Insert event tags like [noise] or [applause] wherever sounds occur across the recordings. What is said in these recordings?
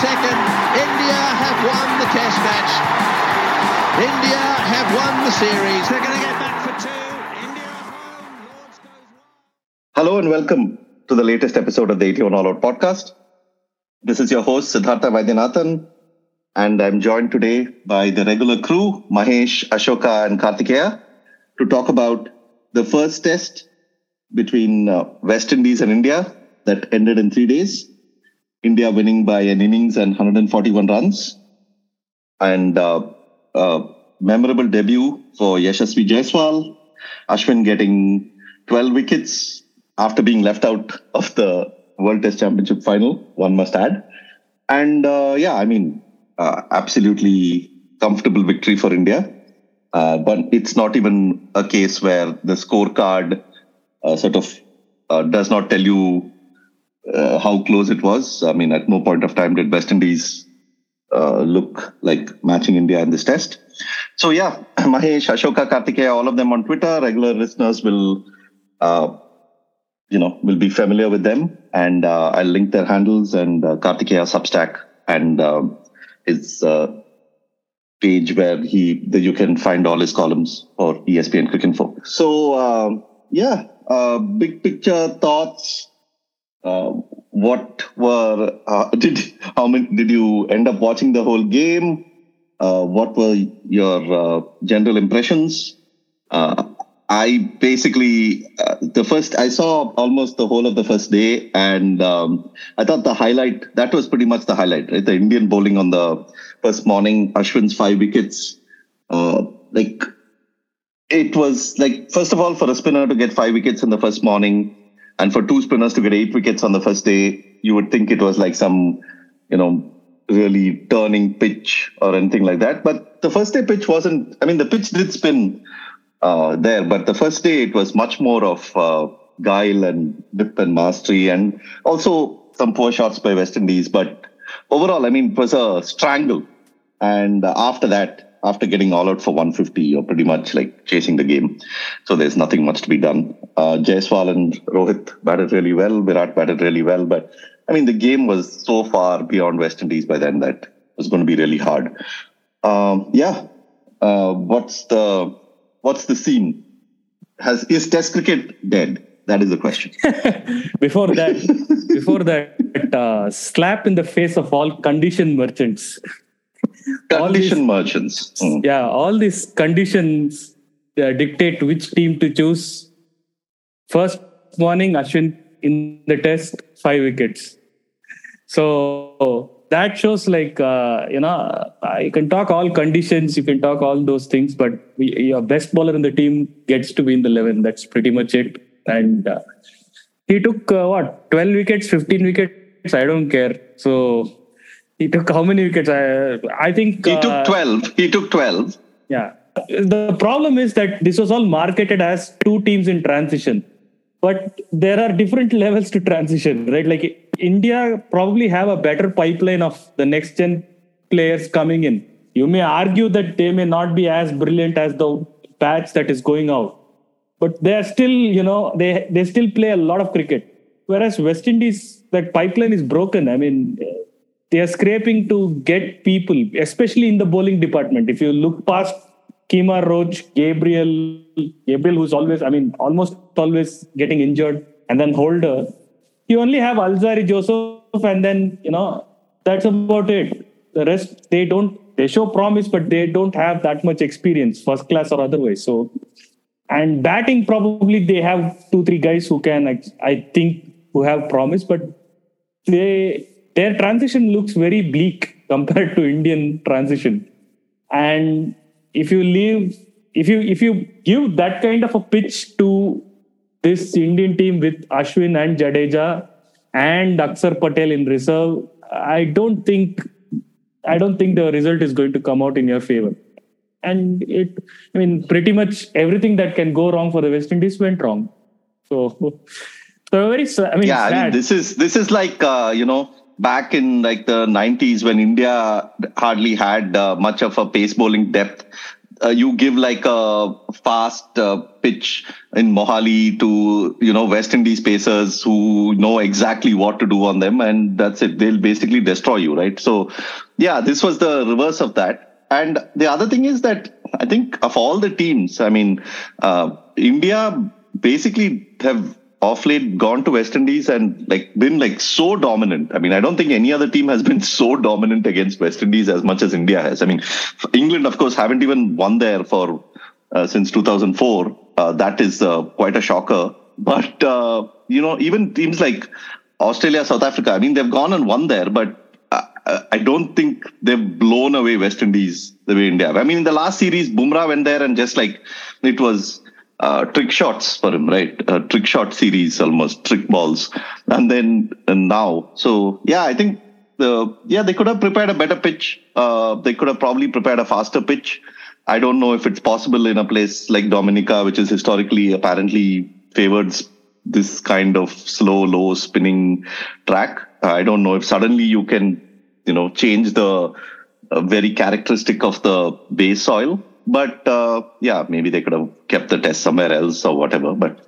second. India have won the test match. India have won the series. They're going to get back for two. India. Hello and welcome to the latest episode of the 81 All Out podcast. This is your host, Siddhartha Vaidyanathan, and I'm joined today by the regular crew, Mahesh, Ashoka, and Kartikeya, to talk about the first test between uh, West Indies and India that ended in three days. India winning by an innings and 141 runs. And uh, uh, memorable debut for Yashasvi Jaiswal, Ashwin getting 12 wickets after being left out of the World Test Championship final, one must add. And uh, yeah, I mean, uh, absolutely comfortable victory for India. Uh, but it's not even a case where the scorecard uh, sort of does not tell you uh, how close it was. I mean, at no point of time did West Indies uh, look like matching India in this test. So yeah, [clears throat] Mahesh, Ashoka, Kartikeya, all of them on Twitter. Regular listeners will, uh, you know, will be familiar with them, and uh, I'll link their handles and uh, Kartikeya Substack and um, his uh, page where he you can find all his columns for ESPNcricinfo. So um, yeah, uh, big picture thoughts. Uh, what were uh, [laughs] did how many did you end up watching the whole game? Uh, what were your uh, general impressions? Uh, I basically uh, the first I saw almost the whole of the first day, and um, I thought the highlight that was pretty much the highlight, right? The Indian bowling on the first morning, Ashwin's five wickets, like it was like first of all for a spinner to get five wickets in the first morning, and for two spinners to get eight wickets on the first day, you would think it was like some, you know, really turning pitch or anything like that. But the first day pitch wasn't. I mean, the pitch did spin uh, there, but the first day it was much more of uh, guile and whip and mastery, and also some poor shots by West Indies. But overall, I mean, it was a strangle. And uh, after that, after getting all out for 150, you're pretty much like chasing the game. So there's nothing much to be done. Uh, Jaiswal and Rohit batted really well. Virat batted really well. But I mean, the game was so far beyond West Indies by then that it was going to be really hard. Um, yeah. Uh, what's the what's the scene? Has is Test cricket dead? That is the question. [laughs] before that before that uh, slap in the face of all condition merchants All these- Condition merchants. Mm. yeah all these conditions uh, dictate which team to choose. First morning ashwin in the test five wickets. So that shows like uh, you know you can talk all conditions you can talk all those things but we, your best bowler in the team gets to be in the 11 that's pretty much it. And uh, he took uh, what 12 wickets 15 wickets? I don't care. So he took how many wickets i, I think He uh, took 12. He took 12. yeah. The problem is that this was all marketed as two teams in transition. But there are different [laughs] levels to transition, right? Like India probably have a better pipeline of the next gen players coming in. You may argue that they may not be as brilliant as the batch that is going out. But they are still, you know, they they still play a lot of cricket. Whereas West Indies, that pipeline is broken. I mean, they are scraping to get people, especially in the bowling department. If you look past Kemar Roach, Gabriel, Gabriel, who's always, I mean, almost always getting injured, and then Holder, you only have Alzarri Joseph, and then, you know, that's about it. The rest, they don't, they show promise, but they don't have that much experience, first class or otherwise. So, and batting, probably they have two, three guys who can, I I think, who have promise, but they their transition looks very bleak [laughs] compared to Indian transition. And if you leave, if you if you give that kind of a pitch to this Indian team with Ashwin and Jadeja and Akshar Patel in reserve, I don't think I don't think the result is going to come out in your favor. And it, I mean, pretty much everything that can go wrong for the West Indies went wrong. So, [laughs] so very, I mean, yeah, I mean, this is this is like uh, you know back in like the 90s when India hardly had uh, much of a pace bowling depth. uh, you give like a fast uh, pitch in Mohali to you know West Indies pacers who know exactly what to do on them, and that's it. They'll basically destroy you, right? So, yeah, this was the reverse of that. And the other thing is that I think of all the teams, I mean, uh, India basically have off late gone to West Indies and like been like so dominant. I mean, I don't think any other team has been [laughs] so dominant against West Indies as much as India has. I mean, England, of course, haven't even won there for uh, since 2004. Uh, that is uh, quite a shocker. But uh, you know, even teams like Australia, South Africa, I mean, they've gone and won there, but uh, I don't think they've blown away West Indies the way India. I mean, in the last series, Bumrah went there and just like it was uh, trick shots for him, right? Uh, trick shot series almost, trick balls. And then and now. So, yeah, I think the, yeah, they could have prepared a better pitch. Uh, they could have probably prepared a faster pitch. I don't know if it's possible in a place like Dominica, which is historically apparently favored this kind of slow, low spinning track. I don't know if suddenly you can, you know, change the uh, very characteristic of the base soil but uh, yeah, maybe they could have kept the test somewhere else or whatever. But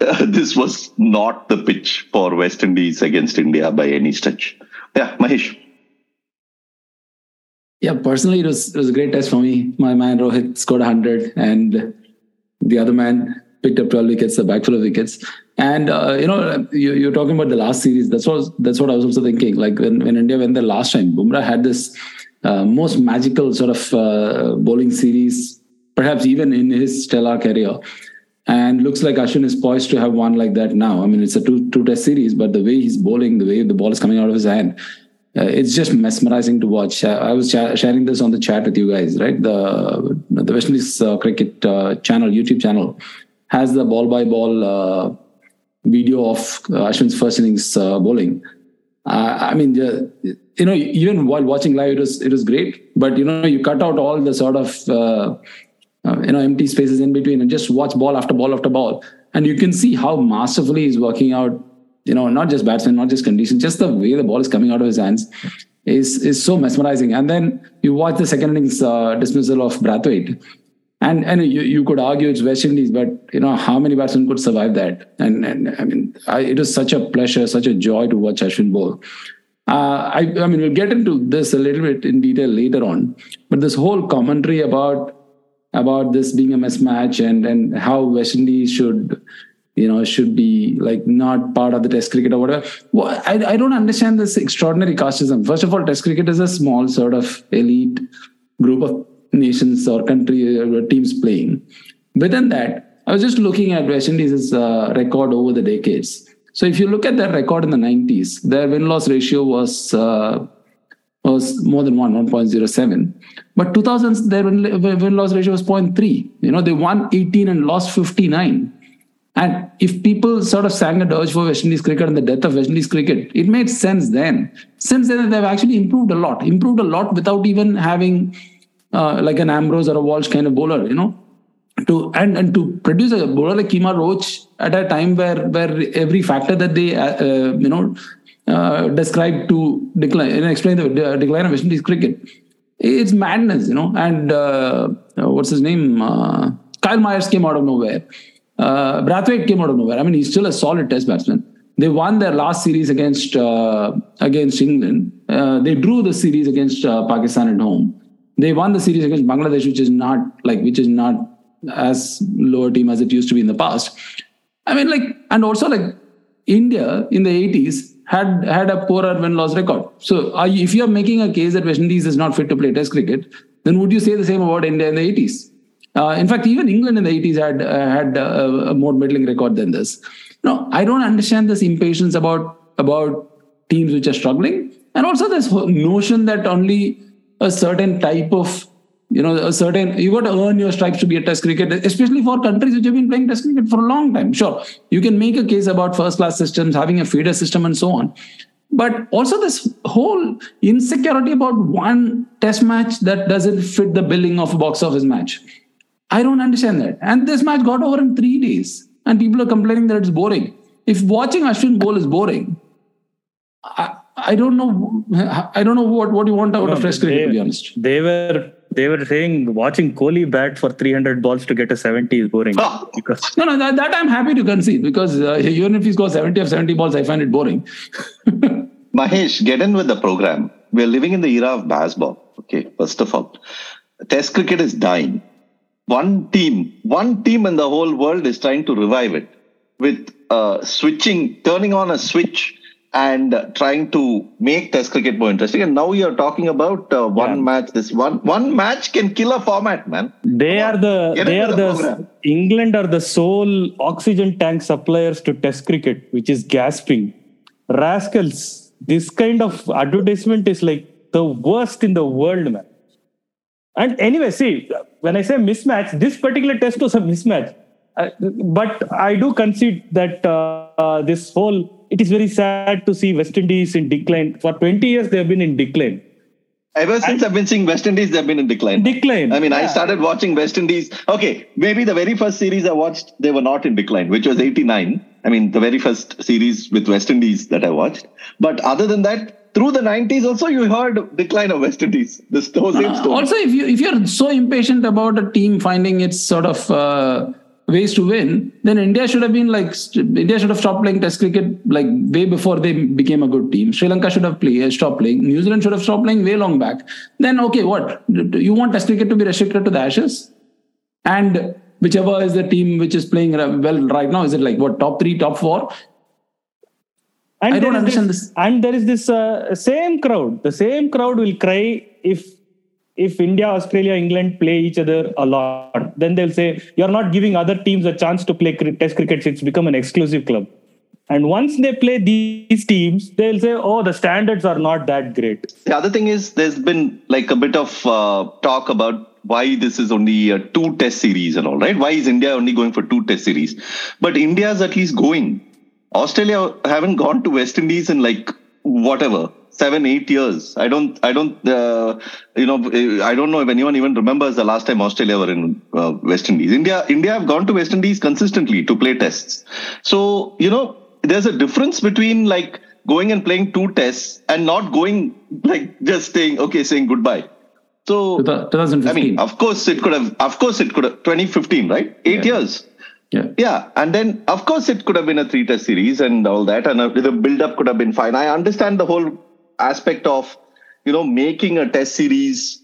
uh, [laughs] this was not the pitch for West Indies against India by any stretch. Yeah, Mahesh. Yeah, personally, it was it was a great test for me. My man Rohit scored 100, and the other man picked up 12 wickets, a back full of wickets. And uh, you know, you, are talking about the last series. That's what that's what I was also thinking. Like when, when India went the last time, Bumrah had this uh, most magical sort of uh, bowling series, perhaps even in his stellar career. And looks like Ashwin is poised to have one like that now. I mean, it's a two two test series, but the way he's bowling, the way the ball is coming out of his hand, uh, it's just mesmerizing to watch. Uh, I was sharing this on the chat with you guys, right? The the West Indies uh, cricket uh, channel, YouTube channel, has the ball by ball video of Ashwin's first innings bowling. I mean, you know even while watching live it was it was great but you know you cut out all the sort of uh, uh, you know empty spaces in between and just watch ball after ball after ball and you can see how masterfully he's working out you know not just batsman not just conditions just the way the ball is coming out of his hands is is so mesmerizing and then you watch the second innings uh, dismissal of Brathwaite and and you, you could argue it's West Indies, but you know how many batsmen could survive that? And and I mean, I, it was such a pleasure, such a joy to watch Ashwin bowl. Uh, I, I mean, we'll get into this a little bit in detail later on. But this whole commentary about about this being a mismatch and and how West Indies should you know should be like not part of the test cricket or whatever. Well, I, I don't understand this extraordinary casteism. First of all test cricket is a small sort of elite group of nations or country or uh, teams playing. Within that i was just looking at west indies' uh, record over the decades so if you look at their record in the 90s, their win loss ratio was uh, was more than one, 1.07. But 2000s, their win loss ratio was 0.3. You know, they won 18 and lost 59. And if people sort of sang a dirge for West Indies cricket and the death of West Indies cricket, it made sense then. Since then, they've actually improved a lot, improved a lot without even having uh, like an Ambrose or a Walsh kind of bowler, you know to and and to produce a bowler like Kemar Roach at a time where where every factor that they uh, uh, you know uh, describe to decline and explain the decline of West Indies cricket, it's madness, you know. And uh, what's his name? Uh, Kyle Mayers came out of nowhere. Uh, Brathwaite came out of nowhere. I mean, he's still a solid Test batsman. They won their last series against uh, against England. they drew the series against Pakistan at home. They won the series against Bangladesh, which is not like which is not as lower team as it used to be in the past. I mean, like, and also like India in the 80s had had a poorer win loss record. So, you, if you are making a case that West Indies is not fit to play Test cricket, then would you say the same about India in the 80s? Uh, in fact, even England in the 80s had uh, had a, a more middling record than this. No, I don't understand this impatience about about teams which are struggling, and also this notion that only a certain type of you know a certain you got to earn your stripes to be a test cricket especially for countries which have been playing test cricket for a long time. Sure you can make a case about first class systems having a feeder system and so on. But also this whole insecurity about one test match that doesn't fit the billing of a box office match. I don't understand that. And this match got over in three days. And people are complaining that it's boring. If watching ashwin bowl is boring I, I don't know. I don't know what, what you want out no, of Test cricket. to be honest, they were they were saying watching Kohli bat for 300 balls to get a 70 is boring. Ah. Because No, no, that, that I'm happy to concede because uh, even if he scores 70 or 70 balls, I find it boring. [laughs] Mahesh, get in with the program. We're living in the era of Bazball. Okay, first of all, Test cricket is dying. One team, one team in the whole world is trying to revive it with uh, switching, turning on a switch and trying to make Test cricket more interesting. And now you're talking about uh, one Yeah. match. This one one match can kill a format, man. they are the Get they are the the. England are the sole oxygen tank suppliers to Test cricket, which is gasping. Rascals, this kind of advertisement is like the worst in the world, man. And anyway, see, when I say mismatch, this particular test was a mismatch. Uh, but I do concede that uh, this whole, it is very sad to see West Indies in decline. For 20 years, they have been in decline. Ever since I've been seeing West Indies, they've been in decline. Decline. I mean, I started watching West Indies. Okay, maybe the very first series I watched, they were not in decline, which was 89. I mean, the very first series with West Indies that I watched. But other than that, through the 90s also, you heard decline of West Indies. The sto- same Uh, story. also, if you if you're so impatient about a team finding its sort of uh, ways to win, then India should have been like India should have stopped playing Test cricket like way before they became a good team. Sri Lanka should have play, uh, stopped playing. New Zealand should have stopped playing way long back. Then okay, what you want Test cricket to be restricted to the Ashes, and whichever is the team which is playing well right now, is it like what top three, top four? And I don't understand this, this. And there is this uh, same crowd. The same crowd will cry if if India, Australia, England play each other a lot. Then they'll say you're not giving other teams a chance to play Test cricket. It's become an exclusive club. And once they play these teams, they'll say, "Oh, the standards are not that great." The other thing is there's been like a bit of uh, talk about why this is only a two test series and all, right? Why is India only going for two test series? But India's at least going. Australia haven't gone to West Indies in like whatever seven eight years. I don't I don't uh, you know I don't know if anyone even remembers the last time Australia were in uh, West Indies. India India have gone to West Indies consistently to play tests. So you know there's a difference between like going and playing two tests and not going like just saying okay saying goodbye. So 2015 I mean, of course it could have. Of course it could have. 2015, right? Eight Yeah. years. yeah. Yeah, and then of course it could have been a three-test series and all that, and the build-up could have been fine. I understand the whole aspect of you know making a test series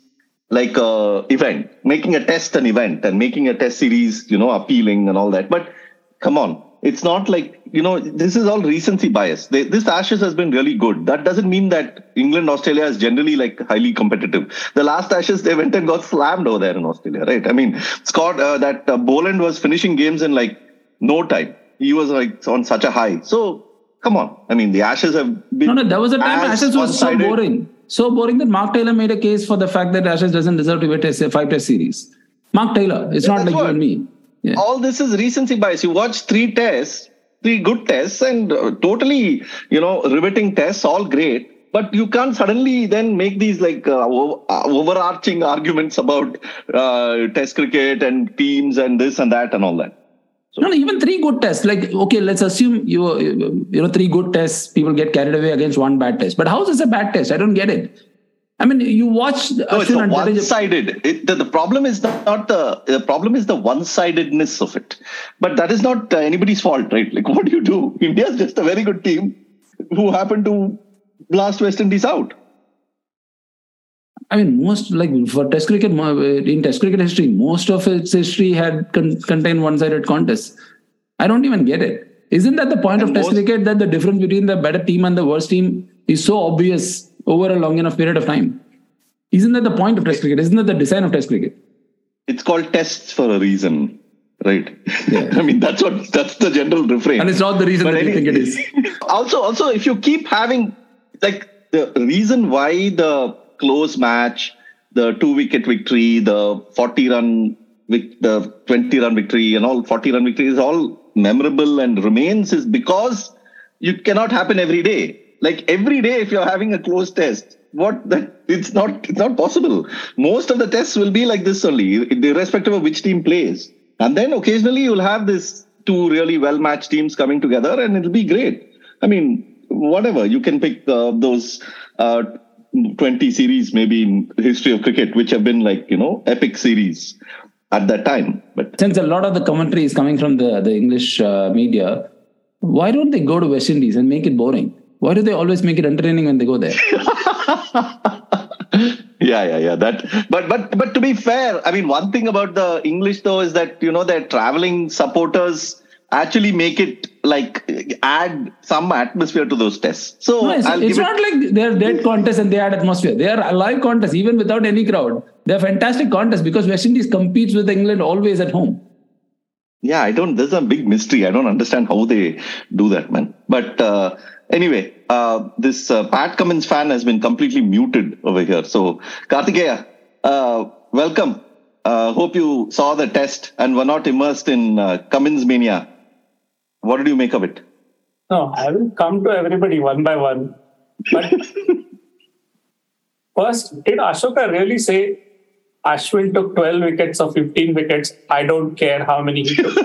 like a event, making a test an event, and making a test series you know appealing and all that. But come on, it's not like you know this is all recency bias. They, this Ashes has been really good. That doesn't mean that England Australia is generally like highly competitive. The last Ashes they went and got slammed over there in Australia, right? I mean, Scott uh, that uh, Boland was finishing games in like no time. He was like on such a high. So come on, I mean the Ashes have been No, no, there was a time as Ashes was so boring. So boring that Mark Taylor made a case for the fact that Ashes doesn't deserve to be a test, five test series. Mark Taylor. It's Yeah, not like you and me. Yeah. all this is recency bias. You watch three tests, three good tests, and uh, totally, you know, riveting tests, all great. But you can't suddenly then make these like uh, uh, overarching arguments about uh, test cricket and teams and this and that and all that. No, no, even three good tests. Like, okay, let's assume you you know three good tests. People get carried away against one bad test. But how is this a bad test? I don't get it. I mean, you watch No, it's a one-sided. It, the, the problem is not the the problem is the one-sidedness of it. But that is not uh, anybody's fault, right? Like, [laughs] what do you do? India's just a very good team who happened to blast West Indies out. I mean, most like for Test cricket in Test cricket history, most of its history had con- contained one-sided contests. I don't even get it. Isn't that the point And of Test cricket that the difference between the better team and the worst team is so obvious over a long enough period of time? Isn't that the point of Test cricket? Isn't that the design of Test cricket? it's called tests for a reason right Yeah. [laughs] i mean that's what that's the general refrain And it's not the reason But that you think it is. [laughs] also also if you keep having like the reason why the close match the two wicket victory the 40 run the 20 run victory and all 40 run victory is all memorable and remains is because you cannot happen every day. Like every day if you're having a close test what that it's not it's not possible. Most of the tests will be like this only irrespective of which team plays. And then occasionally you'll have this two really well matched teams coming together and it'll be great. I mean whatever you can pick uh, those uh, 20 series maybe in history of cricket, which have been like, you know, epic series at that time. But since a lot of the commentary is coming from the, the English uh, media, why don't they go to West Indies and make it boring? Why do they always make it entertaining when they go there? [laughs] yeah yeah yeah that but but but to be fair i mean one thing about the english though is that you know their traveling supporters actually make it like add some atmosphere to those tests so no, it's, it's not it, like they're dead contests and they add atmosphere they are live contests even without any crowd they're fantastic contests because west indies competes with england always at home yeah i don't there's a big mystery i don't understand how they do that man but uh, anyway uh, this uh, Pat Cummins fan has been completely muted over here. So, Kartikeya, uh, welcome. Uh, hope you saw the test and were not immersed in uh, Cummins mania. What did you make of it? No, I will come to everybody one by one. But [laughs] first, did Ashoka really say Ashwin took 12 wickets or 15 wickets? I don't care how many he took.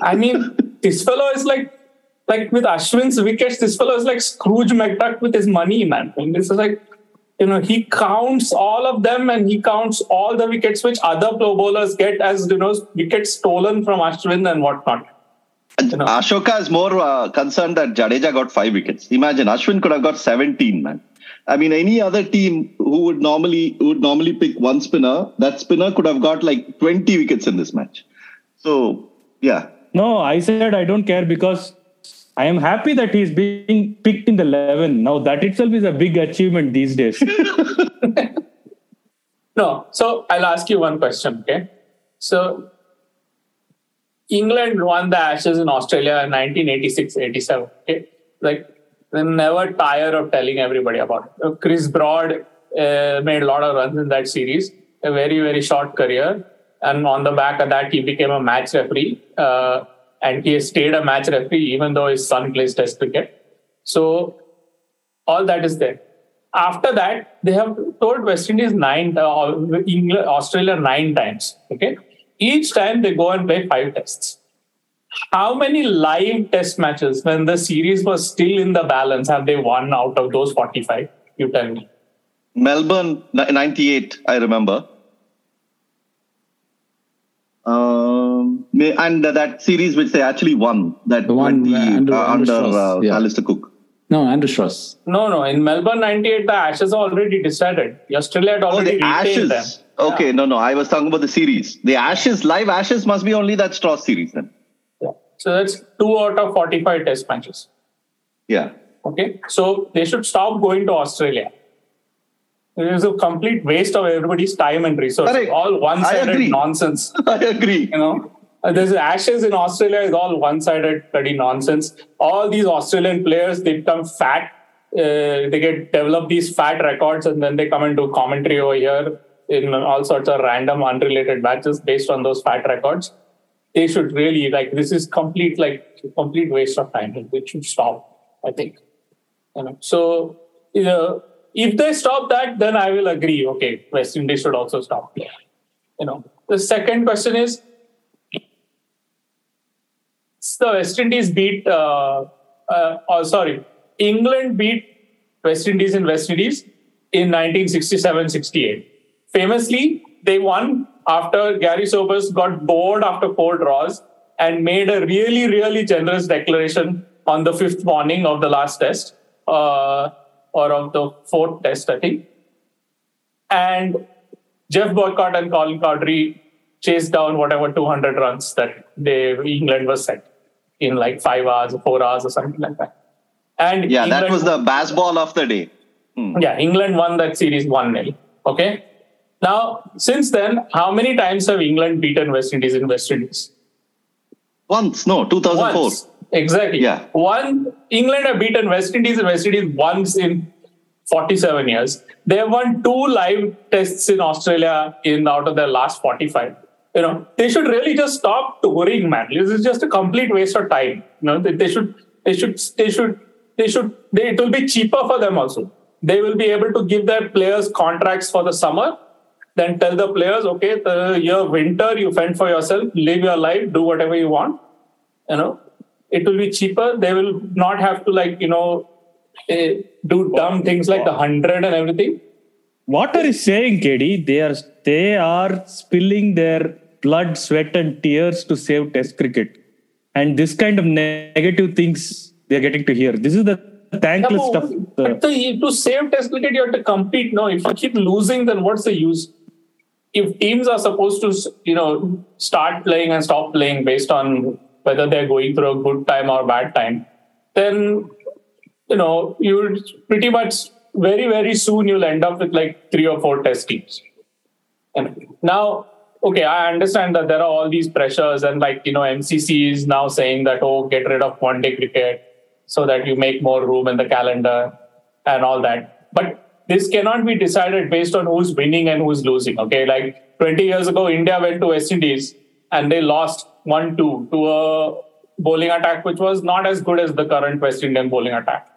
[laughs] I mean, this fellow is like like with Ashwin's wickets, this fellow is like Scrooge McDuck with his money, man. And this is like, you know, he counts all of them and he counts all the wickets which other pro bowlers get as, you know, wickets stolen from Ashwin and whatnot. You. Ashoka is more uh, concerned that Jadeja got five wickets. Imagine Ashwin could have got 17, man. I mean, any other team who would normally who would normally pick one spinner, that spinner could have got like 20 wickets in this match. So, yeah. No, I said I don't care because I am happy that he's being picked in the 11. Now, that itself is a big achievement these days. [laughs] no, so I'll ask you one question, okay? So, England won the Ashes in Australia in 1986 87, okay? Like, they never tire of telling everybody about it. Chris Broad uh, made a lot of runs in that series, a very, very short career. And on the back of that, he became a match referee. Uh, and he stayed a match referee even though his son plays test cricket. So all that is there. After that, they have told West Indies nine, uh, England, Australia nine times. Okay, each time they go and play five tests. How many live test matches when the series was still in the balance have they won out of those forty-five? You tell me. Melbourne '98, I remember. Um, and that series which they actually won, that the one the, Andrew, uh, Andrew under uh, yeah. Alastair Cook. No, Andrew Strauss. No, no. In Melbourne '98, the Ashes are already decided. Australia had already oh, the Ashes. them. Okay, yeah. no, no. I was talking about the series. The Ashes, live Ashes, must be only that Strauss series then. Yeah. So that's two out of 45 Test matches. Yeah. Okay. So they should stop going to Australia. It is a complete waste of everybody's time and resources. Correct. All one-sided nonsense. [laughs] I agree. You know, uh, there's ashes in Australia is all one-sided bloody nonsense. All these Australian players they become fat. Uh, they get develop these fat records and then they come and do commentary over here in all sorts of random unrelated matches based on those fat records. They should really like this is complete like complete waste of time. It should stop. I think. You know, so you know, if they stop that, then I will agree. Okay, West Indies should also stop. You know, the second question is the West Indies beat. Uh, uh, oh, sorry, England beat West Indies in West Indies in 1967-68. Famously, they won after Garry Sobers got bored after four draws and made a really, really generous declaration on the fifth morning of the last test. Uh, or of the fourth test, I think. And Geoff Boycott and Colin Cowdrey chased down whatever 200 runs that they England was set in like five hours or four hours or something like that. And yeah, England, that was the Bazball of the day. Hmm. Yeah, England won that series 1 0. Okay. Now, since then, how many times have England beaten West Indies in West Indies? Once, no, 2004. Once. Exactly. Yeah. One England have beaten West Indies and West Indies once in 47 years. They have won two live tests in Australia in out of their last 45. You know, they should really just stop touring, man. This is just a complete waste of time. You know, they, they should, they should, they should, they should. They, it will be cheaper for them also. They will be able to give their players contracts for the summer. Then tell the players, okay, the year winter you fend for yourself, live your life, do whatever you want. You know, it will be cheaper they will not have to like you know uh, do dumb things like the hundred and everything. What are you saying, KD? They are they are spilling their blood, sweat, and tears to save Test cricket, and this kind of negative things they are getting to hear. This is the thankless Yeah, stuff. but- but the, to save Test cricket, you have to compete. No, if you keep losing, then what's the use? If teams are supposed to, you know, start playing and stop playing based on whether they're going through a good time or bad time, then you know you pretty much very very soon you'll end up with like three or four Test teams. And now, okay, I understand that there are all these pressures, and like you know, MCC is now saying that oh, get rid of one day cricket so that you make more room in the calendar and all that. But this cannot be decided based on who's winning and who's losing. Okay, like 20 years ago, India went to West Indies and they lost 1 2 to a bowling attack which was not as good as the current West Indian bowling attack.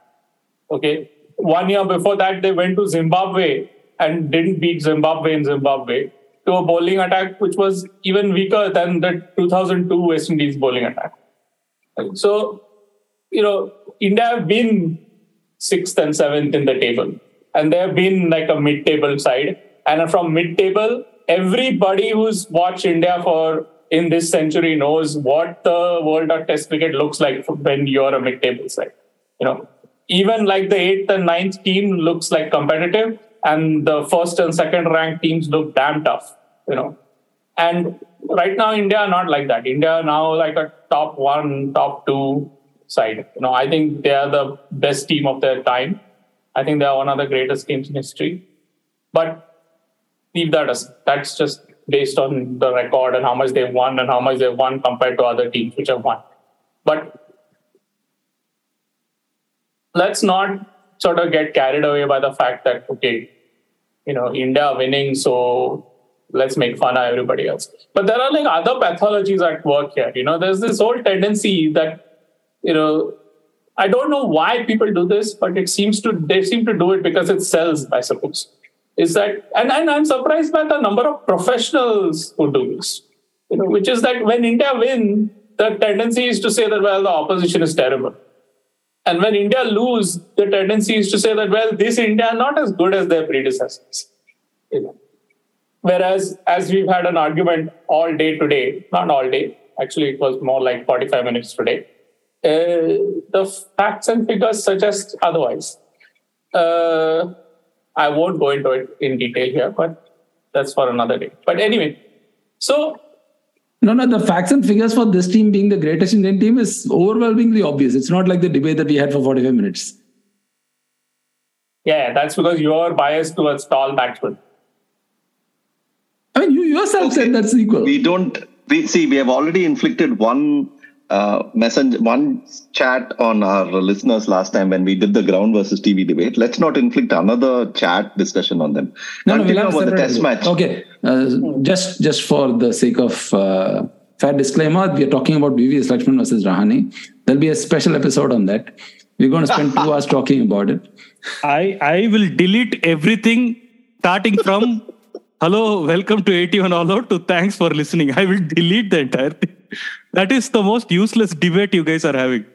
Okay, one year before that, they went to Zimbabwe and didn't beat Zimbabwe in Zimbabwe to a bowling attack which was even weaker than the 2002 West Indies bowling attack. So, you know, India have been sixth and seventh in the table, and they have been like a mid-table side. And from mid-table, everybody who's watched India for in this century knows what the World of Test cricket looks like when you're a mid-table side. You know, even like the eighth and ninth team looks like competitive, and the first and second ranked teams look damn tough. You know, and right now India are not like that. India are now like a top one, top two side. You know, I think they are the best team of their time. I think they are one of the greatest teams in history. But leave that as that's just based on the record and how much they've won and how much they've won compared to other teams which have won. But let's not sort of get carried away by the fact that okay, you know, India winning, so let's make fun of everybody else. But there are like other pathologies at work here. You know, there's this whole tendency that, you know, I don't know why people do this, but it seems to they seem to do it because it sells, I suppose. Is that and, and I'm surprised by the number of professionals who do this. You know, which is that when India win, the tendency is to say that well, the opposition is terrible. And when India lose, the tendency is to say that well, this India are not as good as their predecessors. You know. Whereas, as we've had an argument all day today, not all day, actually, it was more like 45 minutes today, the facts and figures suggest otherwise. Uh, I won't go into it in detail here, but that's for another day. But anyway, so No, no, the facts and figures for this team being the greatest Indian team is overwhelmingly obvious. It's not like the debate that we had for 45 minutes. yeah, that's because you're biased towards tall batsmen. I mean, you yourself Okay. said that's equal. we don't we see we have already inflicted one uh, message one chat on our listeners last time when we did the ground versus tv debate let's not inflict another chat discussion on them No, no, we'll Continue have a about the test match Okay, uh, just just for the sake of uh, fair disclaimer, we are talking about VVS Laxman versus Rahane. There'll be a special episode on that. We're going to spend two [laughs] hours talking about it. I I will delete everything starting from hello, welcome to 81 All Out to thanks for listening. I will delete the entire thing. That is the most useless debate you guys are having.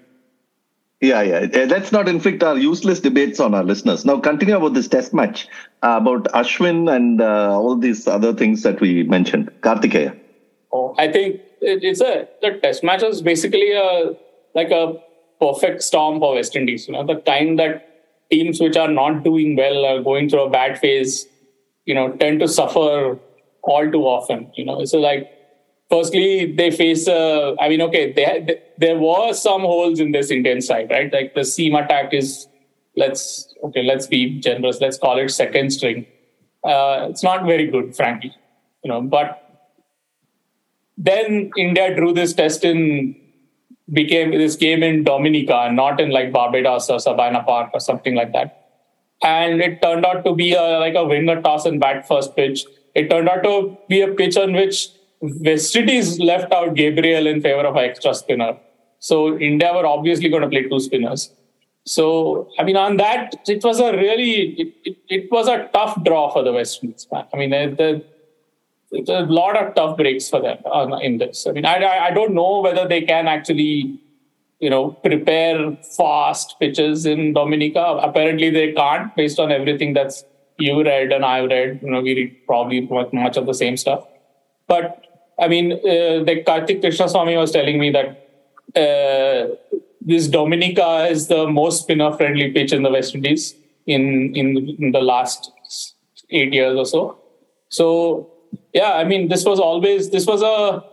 yeah yeah Uh, let's not inflict our useless debates on our listeners now continue about this test match uh, about ashwin and uh, all these other things that we mentioned kartikeya Oh, I think it's a the test match is basically a like a perfect storm for West Indies. You know, the time that teams which are not doing well are going through a bad phase, you know, tend to suffer all too often. You know, so like firstly they face. Uh, I mean, okay, they, there were some holes in this Indian side, right? Like the seam attack is let's okay, let's be generous. Let's call it second string. Uh, it's not very good, frankly. You know, but then India drew this test in became this game in Dominica, not in like Barbados or Sabina Park or something like that. And it turned out to be a, like a winger toss and bat first pitch. It turned out to be a pitch on which West Indies left out Gabriel in favor of an extra spinner. So India were obviously going to play two spinners. So I mean, on that, it was a really it, it, it was a tough draw for the West Indies. I mean, the, a lot of tough breaks for them in this. I mean, I I don't know whether they can actually you know, prepare fast pitches in Dominica. Apparently, they can't, based on everything that's you read and I've read. You know, we read probably much of the same stuff. But I mean, uh, the Karthik Krishnaswamy was telling me that uh, this Dominica is the most spinner-friendly pitch in the West Indies in, in in the last eight years or so. So yeah, I mean, this was always this was a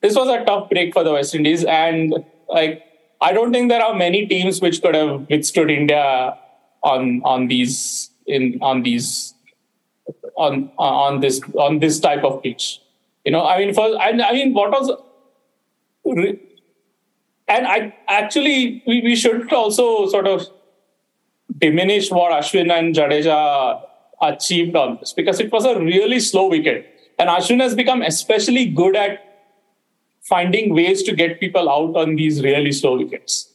this was a tough break for the West Indies, and like I don't think there are many teams which could have withstood India on on these in on these on on this on this type of pitch. You know, I mean, for I, I mean, what was and I actually we, we should also sort of diminish what Ashwin and Jadeja achieved on this because it was a really slow wicket. And Ashwin has become especially good at finding ways to get people out on these really slow wickets.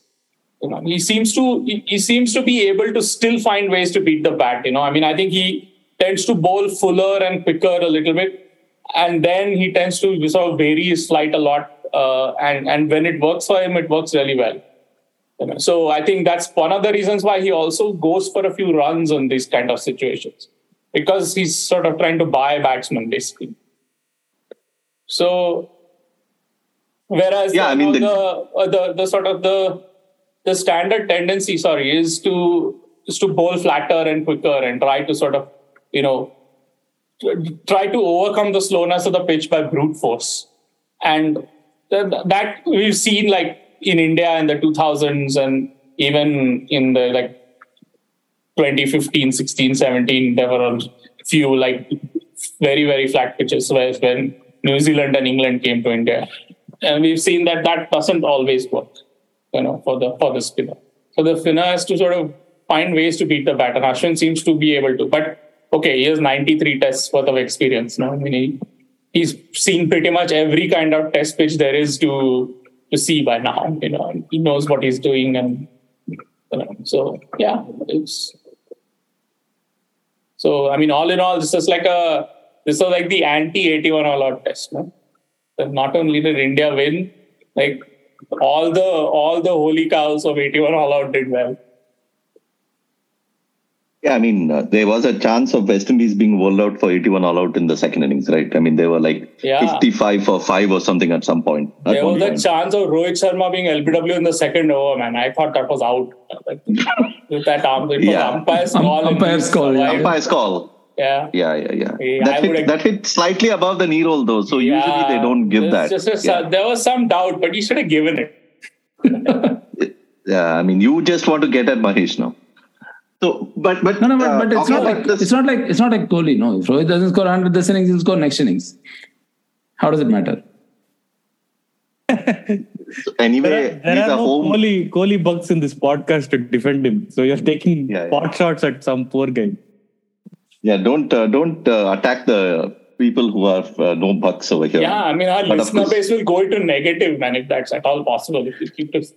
You know, he seems to he, seems to be able to still find ways to beat the bat. You know, I mean, I think he tends to bowl fuller and quicker a little bit, and then he tends to sort of vary his flight a lot. Uh, and and when it works for him, it works really well. You know, so I think that's one of the reasons why he also goes for a few runs on these kind of situations because he's sort of trying to buy batsmen basically. So, whereas Yeah, I mean, the, the- uh, the the sort of the the standard tendency, sorry, is to is to bowl flatter and quicker and try to sort of you know try to overcome the slowness of the pitch by brute force, and th- that we've seen like in India in the 2000s and even in the like 2015, 16, 17, there were a few like very, very flat pitches when New Zealand and England came to India. And we've seen that that doesn't always work, you know, for the for the spinner. So the spinner has to sort of find ways to beat the batter. Ashwin seems to be able to, but okay, he has 93 tests worth of experience now. I mean, he, he's seen pretty much every kind of test pitch there is to to see by now. You know, he knows what he's doing, and you know, so yeah, it's so I mean, all in all, this is like a this is like the anti 81 all out test. No? So not only did India win, like all the all the holy cows of 81 all out did well. Yeah, I mean, uh, there was a chance of West Indies being bowled out for 81 all out in the second innings, right? I mean, they were like Yeah. 55 for 5 or something at some point. at There was a point. chance of Rohit Sharma being LBW in the second over, man. I thought that was out. Like, [laughs] with that arm, it was Yeah. umpire's Um- call. and umpire's call, yeah. Umpire's call. Yeah. Yeah, yeah, yeah. Yeah, that, I hit, that hit slightly above the knee roll, though. So usually they don't give that. just a- yeah. There was some doubt, but he should have given it. [laughs] yeah, I mean, you just want to get at Mahesh now. So, but but No, no, but, uh, but it's not like this- it's not like it's not like Kohli. No, if Rohit doesn't score 100 this innings, he'll score next innings. How does it matter? anyway. There are, there he's are a no home. Kohli, Kohli bugs in this podcast to defend him. So you're taking Yeah, yeah. pot shots at some poor guy. Yeah, don't uh, don't uh, attack the people who have uh, no bucks over here. Yeah, I mean, our But listener base will go into negative, man, if that's at all possible. If you keep this.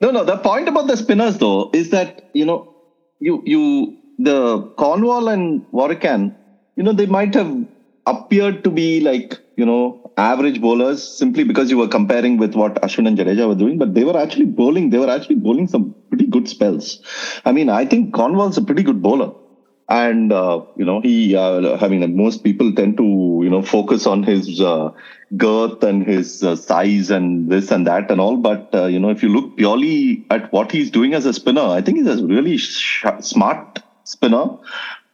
No, no. The point about the spinners, though, is that you know, you you the Cornwall and Warrican, you know, they might have appeared to be like you know average bowlers simply because you were comparing with what Ashwin and Jadeja were doing, but they were actually bowling. They were actually bowling some pretty good spells. I mean, I think Cornwall's a pretty good bowler. And uh, you know he, uh, I mean, most people tend to you know focus on his uh, girth and his uh, size and this and that and all. But uh, you know, if you look purely at what he's doing as a spinner, I think he's a really sh- smart spinner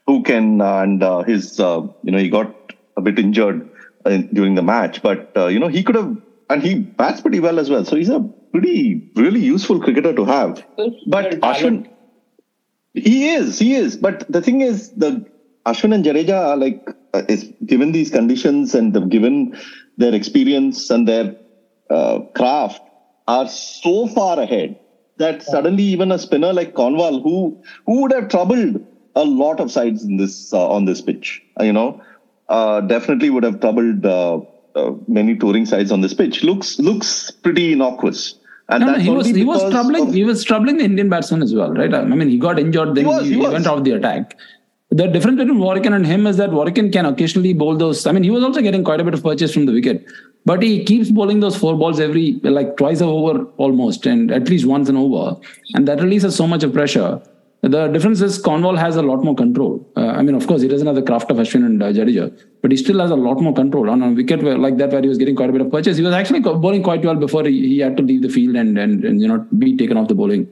who can. And uh, his, uh, you know, he got a bit injured during the match, but uh, you know, he could have, and he bats pretty well as well. So he's a pretty, really useful cricketer to have. But Ashwin, he is, he is. But the thing is, the Ashwin and Jadeja are like, uh, is given these conditions and they've given their experience and their uh, craft are so far ahead that suddenly even a spinner like Cornwall, who who would have troubled a lot of sides in this uh, on this pitch, you know, uh, definitely would have troubled uh, uh, many touring sides on this pitch. Looks looks pretty innocuous. And No, no, he was he was troubling of- he was troubling the Indian batsman as well, right? I mean, he got injured, then He was, he, he was. went off the attack. The difference between Warrican and him is that Warrican can occasionally bowl those. I mean, he was also getting quite a bit of purchase from the wicket. But he keeps bowling those four balls every like twice over almost, and at least once an over, and that releases so much of pressure. The difference is Cornwall has a lot more control. Uh, I mean, of course, he doesn't have the craft of Ashwin and uh, Jadeja, but he still has a lot more control on a wicket where, like that where he was getting quite a bit of purchase. He was actually bowling quite well before he, he had to leave the field and, and and you know be taken off the bowling.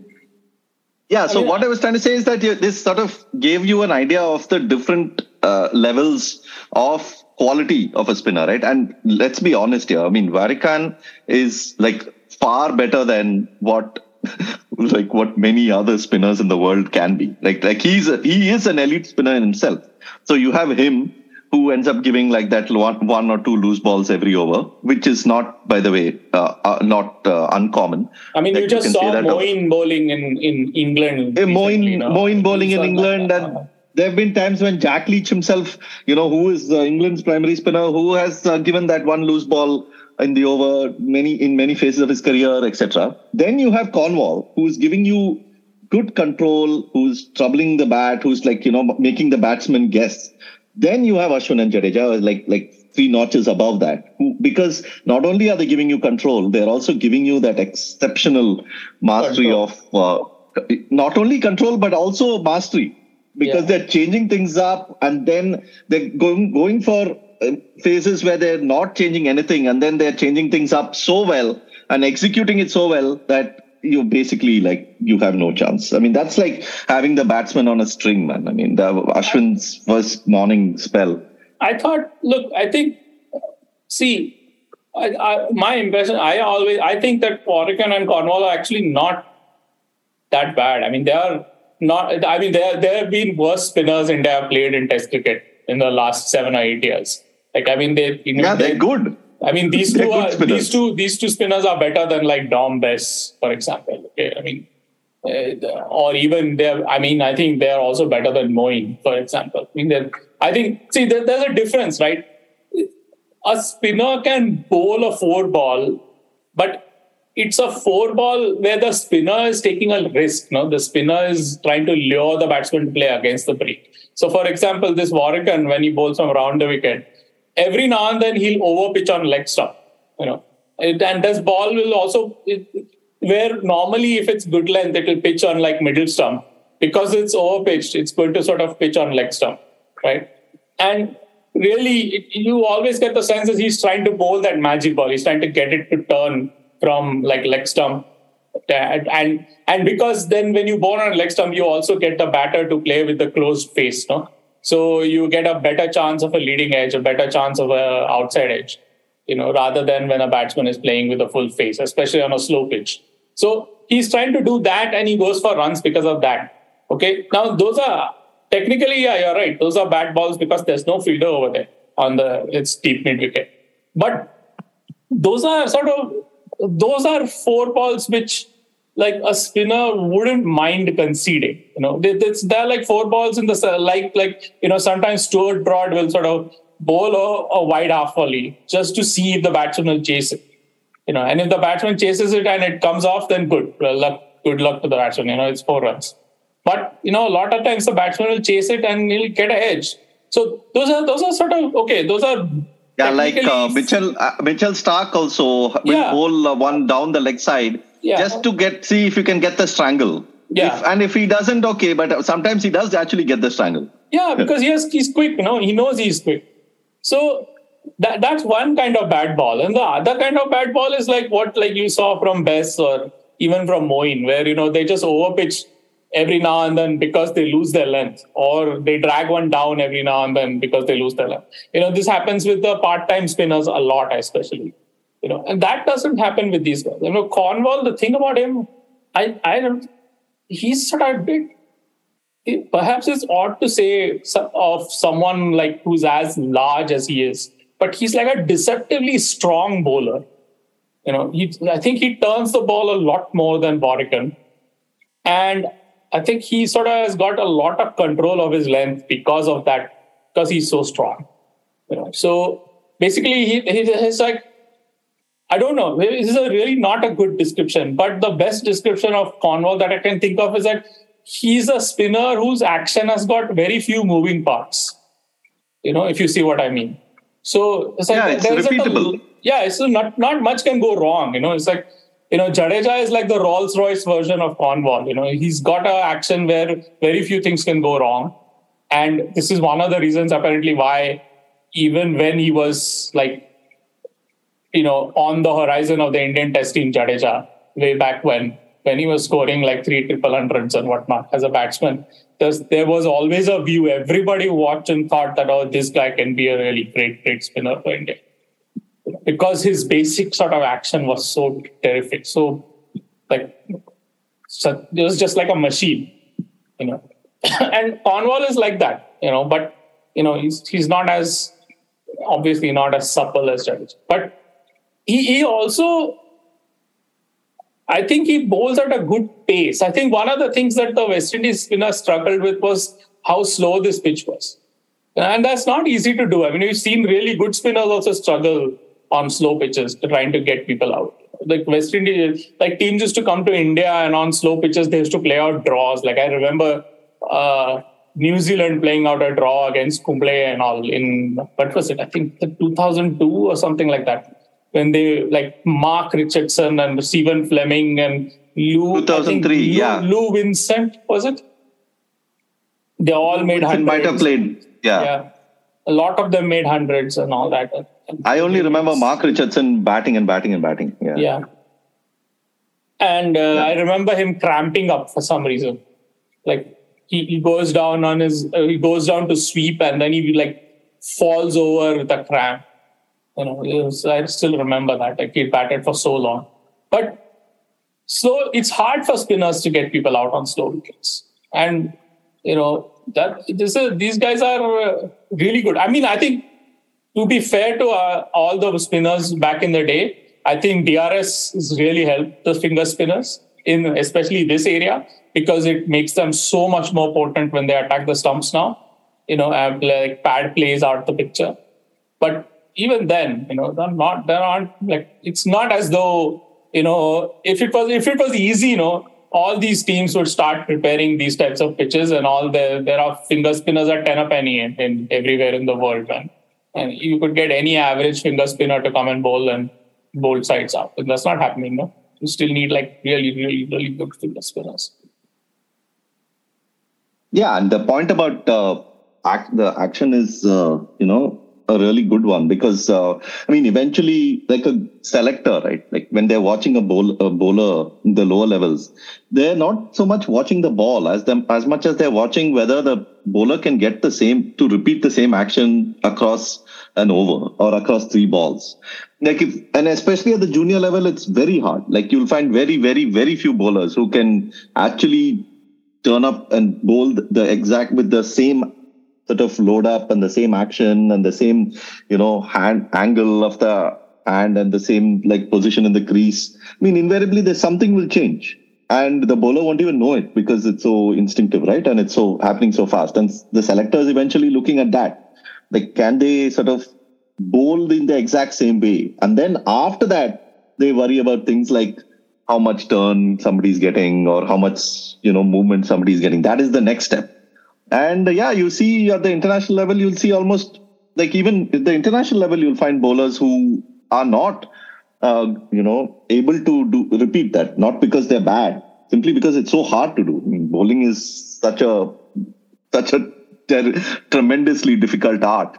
Yeah. So what I was trying to say is that you, this sort of gave you an idea of the different uh, levels of quality of a spinner, right? And let's be honest here. I mean, Warrican is like far better than what [laughs] like what many other spinners in the world can be. Like like he's a, he is an elite spinner in himself. So you have him who ends up giving like that one, one or two loose balls every over, which is not, by the way, uh, uh, not uh, uncommon. I mean, Like, you just can saw Moeen bowling in, in England. Recently, Moeen, you bowling in England, uh, and there have been times when Jack Leach himself, you know, who is uh, England's primary spinner, who has uh, given that one loose ball in the over many in many phases of his career, etc. Then you have Cornwall, who is giving you good control, who's troubling the bat, who's like you know making the batsman guess. Then you have Ashwin and Jadeja, like like three notches above that, who, because not only are they giving you control, they're also giving you that exceptional mastery Control. of uh, not only control but also mastery because Yeah. they're changing things up and then they're going going for phases where they're not changing anything and then they're changing things up so well and executing it so well that you basically like you have no chance. I mean that's like having the batsman on a string, man. I mean the Ashwin's first morning spell. I thought, look, I think, see, I, I, my impression, I always, I think that Warrican and Cornwall are actually not that bad. I mean, they are not, I mean, there, there have been worse spinners India have played in Test cricket in the last seven or eight years. Like, I mean, they, you know, Yeah, they're they- good. I mean, these They're two are spinners. these two these two spinners are better than like Dom Bess, for example. Okay, I mean, uh, or even they're. I mean, I think they're also better than Moeen, for example. I mean, I think see there, there's a difference, right? A spinner can bowl a four ball, but it's a four ball where the spinner is taking a risk. No, the spinner is trying to lure the batsman to play against the break. So, for example, this Warrican, when he bowls from around the wicket, every now and then he'll overpitch on leg stump. You know, It- and this ball will also it, where normally if it's good length, it will pitch on like middle stump because it's overpitched. It's going to sort of pitch on leg stump, right? And really, it, you always get the sense that he's trying to bowl that magic ball. He's trying to get it to turn from like leg stump and and, and because then when you bowl on leg stump, you also get the batter to play with the closed face, no? So you get a better chance of a leading edge, a better chance of a outside edge, you know, rather than when a batsman is playing with a full face, especially on a slow pitch. So he's trying to do that, and he goes for runs because of that. Okay, now those are technically, yeah, you're right. Those are bad balls because there's no fielder over there on the it's deep mid wicket, but those are sort of those are four balls which like a spinner wouldn't mind conceding you know. They, it's, they're like four balls in the like like you know sometimes Stuart Broad will sort of bowl a, a wide half volley just to see if the batsman will chase it you know. And if the batsman chases it and it comes off then good well, luck good luck to the batsman you know it's four runs. But you know a lot of times the batsman will chase it and he'll get a edge. So those are those are sort of okay those are Yeah, like uh, Mitchell uh, Mitchell Stark also will Yeah. bowl uh, one down the leg side Yeah. just to get see if you can get the strangle. Yeah. If, and if he doesn't, okay, but sometimes he does actually get the strangle. Yeah, because he has, he's quick, you know, he knows he's quick. So that that's one kind of bad ball. And the other kind of bad ball is like what like you saw from Bess or even from Moeen, where you know they just overpitch every now and then because they lose their length, or they drag one down every now and then because they lose their length. You know, this happens with the part-time spinners a lot, especially. You know, and that doesn't happen with these guys. You know, Cornwall, the thing about him, I I don't he's sort of big perhaps it's odd to say of someone like who's as large as he is, but he's like a deceptively strong bowler. You know, he, I think he turns the ball a lot more than Warrican. And I think he sort of has got a lot of control of his length because of that, because he's so strong. You know, so basically he, he he's like I don't know. This is a really not a good description, but the best description of Cornwall that I can think of is that he's a spinner whose action has got very few moving parts. You know, if you see what I mean. So it's like Yeah, it's like a- repeatable. yeah, so not not much can go wrong. You know, it's like you know, Jadeja is like the Rolls Royce version of Cornwall. You know, he's got an action where very few things can go wrong, and this is one of the reasons apparently why even when he was like you know on the horizon of the Indian Test team, Jadeja way back when when he was scoring like three triple hundreds and whatnot as a batsman. There's, there was always a view. Everybody watched and thought that oh, this guy can be a really great, great spinner for India because his basic sort of action was so terrific. So, like, so it was just like a machine, you know. [coughs] and Cornwall is like that, you know, but you know he's he's not as obviously not as supple as Jadeja, but he he also. I think he bowls at a good pace. I think one of the things that the West Indies spinner struggled with was how slow this pitch was. And that's not easy to do. I mean, we've seen really good spinners also struggle on slow pitches trying to get people out. Like West Indies, like teams used to come to India and on slow pitches they used to play out draws. Like I remember uh, New Zealand playing out a draw against Kumble and all in what was it? I think the 2002 or something like that. When they like Mark Richardson and Stephen Fleming and Lou, 2003, Lou, yeah. Lou Vincent was it? They all made He might have played. Yeah. Yeah, a lot of them made hundreds and all that. I only remember Mark Richardson batting and batting and batting. Yeah. Yeah. And uh, I remember him cramping up for some reason. Like he, he goes down on his, uh, he goes down to sweep and then he like falls over with a cramp. You know, was- I still remember that. Like he batted for so long. But slow, it's hard for spinners to get people out on slow wickets. And, you know, that this is, these guys are uh, really good. I mean, I think to be fair to uh, all the spinners back in the day, I think DRS has really helped the finger spinners in especially this area because it makes them so much more potent when they attack the stumps now. You know, like pad plays out the picture. But even then, you know, they're not they're not like it's not as though, you know, if it was if it was easy, you know, all these teams would start preparing these types of pitches and all the there are finger spinners at 10 a penny in, in everywhere in the world, man. And you could get any average finger spinner to come and bowl and bowl sides out. But that's not happening, no. You still need like really, really, really good finger spinners. Yeah, and the point about uh, act, the action is, uh, you know, a really good one because uh, I mean, eventually, like a selector, right? Like when they're watching a, bowl, a bowler the lower levels, they're not so much watching the ball as them as much as they're watching whether the bowler can get the same to repeat the same action across an over or across three balls. Like if and especially at the junior level, it's very hard. Like you'll find very, very, very few bowlers who can actually turn up and bowl the exact with the same sort of load up and the same action and the same you know hand angle of the hand and the same like position in the crease. I mean invariably there's something will change. And the bowler won't even know it because it's so instinctive right? And it's so happening so fast. And the selector is eventually looking at that. Like can they sort of bowl in the exact same way? And then after that they worry about things like how much turn somebody's getting or how much you know movement somebody's getting. That is the next step and uh, yeah you see at the international level you'll see almost like even at the international level you'll find bowlers who are not uh, you know able to do repeat that not because they're bad simply because it's so hard to do I mean, bowling is such a such a ter- tremendously difficult art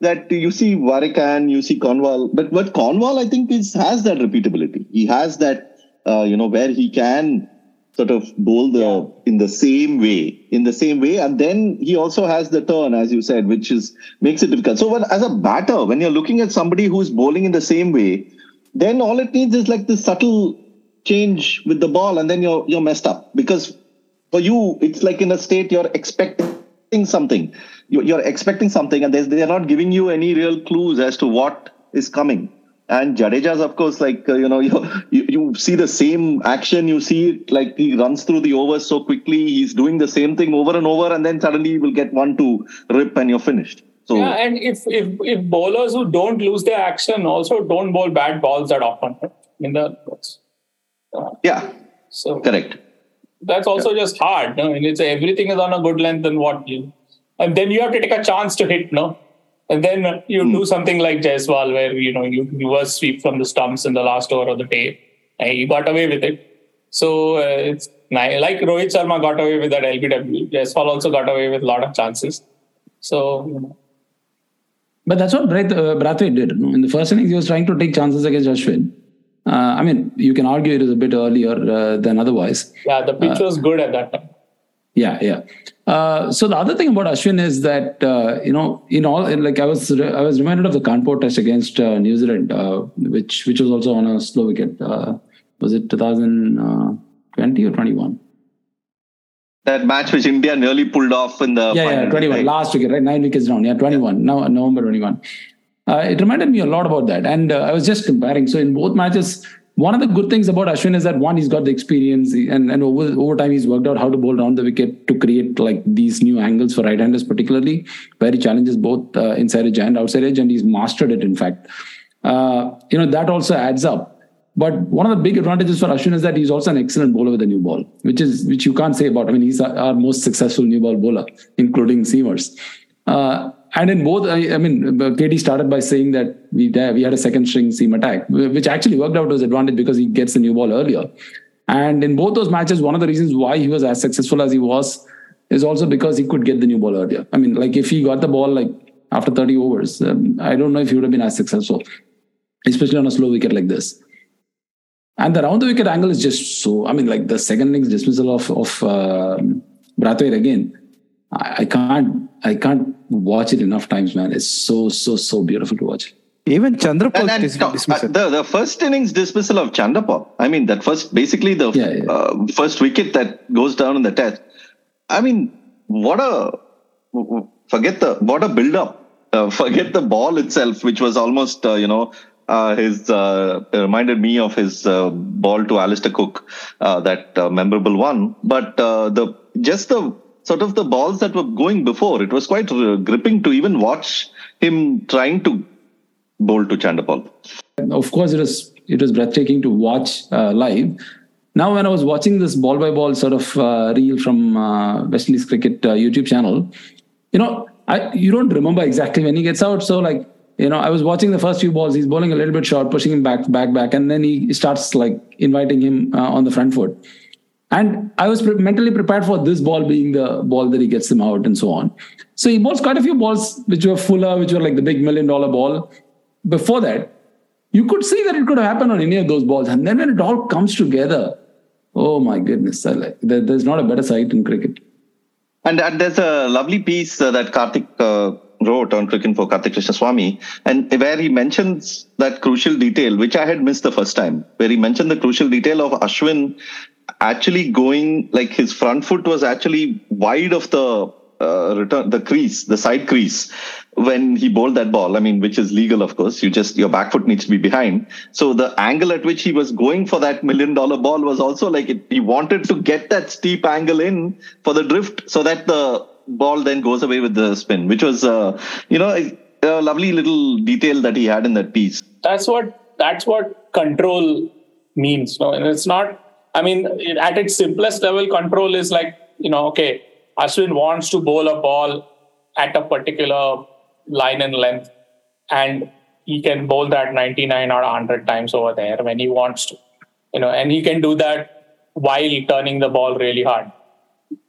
that you see Warrican, you see Cornwall, but but Cornwall I think is has that repeatability. He has that uh, you know where he can sort of bowl the in the same way, in the same way, and then he also has the turn, as you said, which is makes it difficult. So when as a batter, when you're looking at somebody who's bowling in the same way, then all it needs is like this subtle change with the ball, and then you're you're messed up. Because for you it's like in a state you're expecting something. You- you're expecting something and they're not giving you any real clues as to what is coming and jadeja's of course like uh, you know you, [laughs] you you see the same action you see it like he runs through the overs so quickly he's doing the same thing over and over and then suddenly you will get one to rip and you're finished so Yeah, and if, if if bowlers who don't lose their action also don't bowl bad balls that often in the yeah so correct that's also just hard. No? And it's everything is on a good length and what you and then you have to take a chance to hit, no? And then you do something like Jaiswal, where you know you reverse sweep from the stumps in the last over of the day, and he got away with it. So uh, it's like Rohit Sharma got away with that LBW. Jaiswal also got away with a lot of chances. So. You know. But that's what Brath, uh, Brathwaite did. In the first innings, he was trying to take chances against Ashwin. Uh, I mean, you can argue it is a bit earlier uh, than otherwise. Yeah, the pitch uh, was good at that time. Yeah, yeah. Uh, so the other thing about Ashwin is that uh, you know, in all, like I was, I was reminded of the Kanpur test against New Zealand, which which was also on a slow wicket. was it 2020 or 21? That match which India nearly pulled off in the yeah, yeah 21 last wicket right? Nine wickets down. Yeah 21 now November 21 uh, it reminded me a lot about that. And uh, I was just comparing. So in both matches one of the good things about Ashwin is that one he's got the experience and, and over over time he's worked out how to bowl around the wicket to create like these new angles for right-handers particularly where he challenges both uh, inside edge and outside edge and he's mastered it in fact uh, you know that also adds up but one of the big advantages for Ashwin is that he's also an excellent bowler with a new ball, which is which you can't say about. I mean, he's our most successful new ball bowler, including seamers. Uh, and in both, I, I, mean, KD started by saying that we we had a second string seam attack, which actually worked out to his advantage because he gets the new ball earlier. And in both those matches, one of the reasons why he was as successful as he was is also because he could get the new ball earlier. I mean, like if he got the ball like after 30 overs, um, I don't know if he would have been as successful, especially on a slow wicket like this. And the round the wicket angle is just so. I mean, like the second innings dismissal of of uh, Brathwaite again. I, I, can't I can't watch it enough times, man. It's so so so beautiful to watch. Even Chanderpaul and, dis- uh, the the first innings dismissal of Chanderpaul. I mean, that first basically the yeah, yeah. Uh, first wicket that goes down in the test. I mean, what a forget the what a build up. Uh, forget the ball itself, which was almost uh, you know uh, his uh, reminded me of his uh, ball to Alistair Cook, uh, that uh, memorable one. But uh, the just the sort of the balls that were going before, it was quite uh, gripping to even watch him trying to bowl to Chanderpaul. Of course, it was it was breathtaking to watch uh, live. Now, when I was watching this ball by ball sort of uh, reel from West Indies Cricket YouTube channel, you know, I, you don't remember exactly when he gets out. So, like, you know, I was watching the first few balls. He's bowling a little bit short, pushing him back, back, back, and then he starts like inviting him uh, on the front foot. And I was pre- mentally prepared for this ball being the ball that he gets him out and so on. So he bowls quite a few balls which were fuller, which were like the big million dollar ball. Before that, you could see that it could have happened on any of those balls. And then when it all comes together, oh my goodness, like, there's not a better sight in cricket. And, and there's a lovely piece uh, that Karthik uh, wrote on Cricinfo Karthik Krishnaswamy, and where he mentions that crucial detail, which I had missed the first time, where he mentioned the crucial detail of Ashwin actually going like his front foot was actually wide of the uh, return, the crease, the side crease when he bowled that ball. I mean, which is legal, of course. You just your back foot needs to be behind. So the angle at which he was going for that million dollar ball was also like it, he wanted to get that steep angle in for the drift so that the ball then goes away with the spin, which was, uh, you know, a, a lovely little detail that he had in that piece. That's what that's what control means. No, and it's not. I mean, at its simplest level, control is like you know, okay, Ashwin wants to bowl a ball at a particular line and length, and he can bowl that 99 or 100 times over there when he wants to, you know, and he can do that while turning the ball really hard.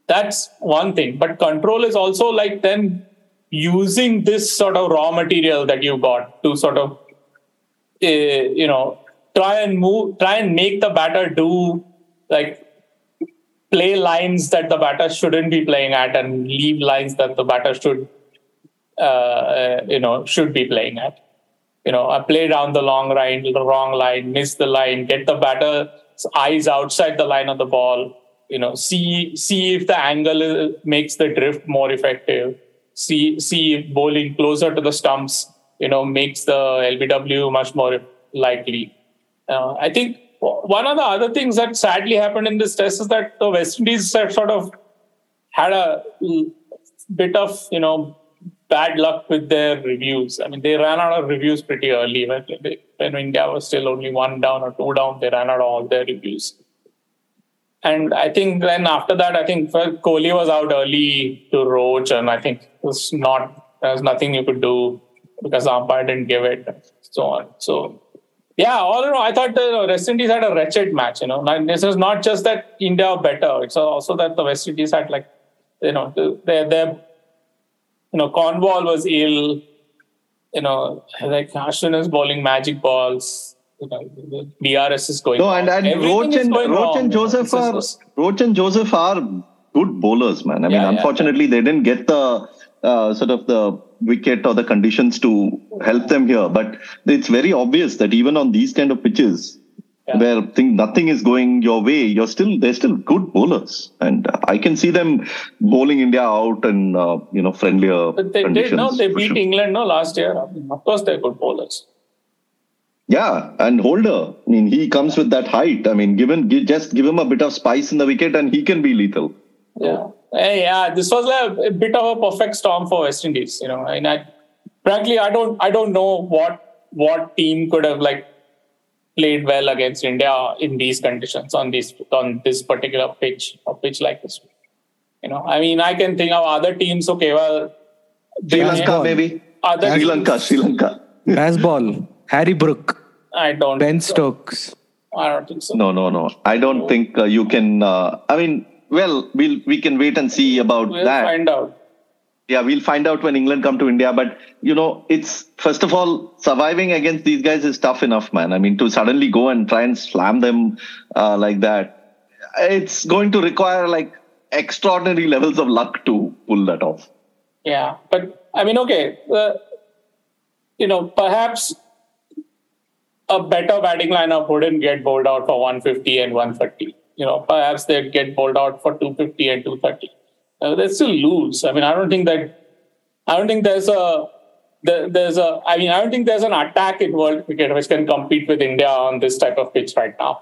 That's one thing but control is also like then using this sort of raw material that you got to sort of uh, you know try and move try and make the batter do like play lines that the batter shouldn't be playing at and leave lines that the batter should uh, you know should be playing at. You know I play down the long line the wrong line miss the line get the batter's eyes outside the line of the ball you know see see if the angle makes the drift more effective. See see if bowling closer to the stumps you know makes the lbw much more likely. Uh, i think one of the other things that sadly happened in this test is that the west indies sort of had a bit of you know bad luck with their reviews i mean they ran out of reviews pretty early when, when india was still only one down or two down they ran out of all their reviews and I think then after that, I think Kohli was out early to Roach, and I think it was not there was nothing you could do. because the umpire didn't give it, so on. So yeah, all in all, I thought the West Indies had a wretched match. You know, like, this is not just that India are better; it's also that the West Indies had like, you know, their their, you know, Cornwall was ill. You know, like Ashwin is bowling magic balls. You know, the DRS is going. No, and, and Roach and Roach and you know. Joseph are Roach and Joseph are good bowlers, man. I mean, Yeah, yeah. unfortunately, they didn't get the uh, sort of the wicket or the conditions to help them here. But it's very obvious that even on these kind of pitches, Yeah. where think nothing is going your way, you're still they're still good bowlers, and I can see them bowling India out and uh, you know friendlier But they conditions. did no, they beat sure. England no last year. I mean, of course, they're good bowlers. Yeah, and Holder. I mean, he comes with that height. I mean, given gi- just give him a bit of spice in the wicket, and he can be lethal. Yeah. Hey, yeah, this was a, a bit of a perfect storm for West Indies. You know, and I, frankly, I don't, I don't know what what team could have like played well against India in these conditions on this on this particular pitch, a pitch like this. You know, I mean, I can think of other teams. Okay, well, Sri they- Lanka, maybe. Other Sri teams, Lanka, Sri Lanka. Bazball, Harry Brook, I don't. Ben Stokes. I don't think so. No, no, no. I don't think uh, you can. Uh, I mean, well, we'll we can wait and see about We'll that. find out. Yeah, we'll find out when England come to India. But you know, it's first of all surviving against these guys is tough enough, man. I mean, to suddenly go and try and slam them uh, like that, it's going to require like extraordinary levels of luck to pull that off. Yeah, but I mean, okay, uh, you know, perhaps a better batting lineup wouldn't get bowled out for 150 and 130. You know, perhaps they'd get bowled out for 250 and 230. Uh, they still lose. I mean, I don't think that. I don't think there's a. There, there's a. I mean, I don't think there's an attack in world cricket which can compete with India on this type of pitch right now.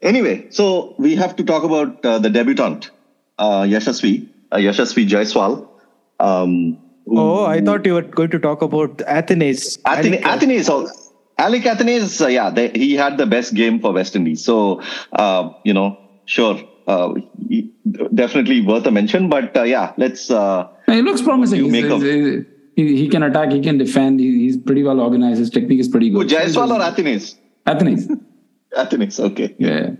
Anyway, so we have to talk about uh, the debutant, uh, Yashasvi, uh, Yashasvi Jaiswal. Um, who- Oh, I thought you were going to talk about Athanaze. Athene, Athanaze, al- Alick Athanaze, uh, yeah, they, he had the best game for West Indies. So, uh, you know, sure, uh, he- definitely worth a mention. But uh, yeah, let's. Uh, He looks promising. you make of- he's- he, he can attack, he can defend, he, he's pretty well organized, his technique is pretty who, good. Jaiswal or Athanaze? [laughs] Athanaze. Athanaze, okay. Yeah.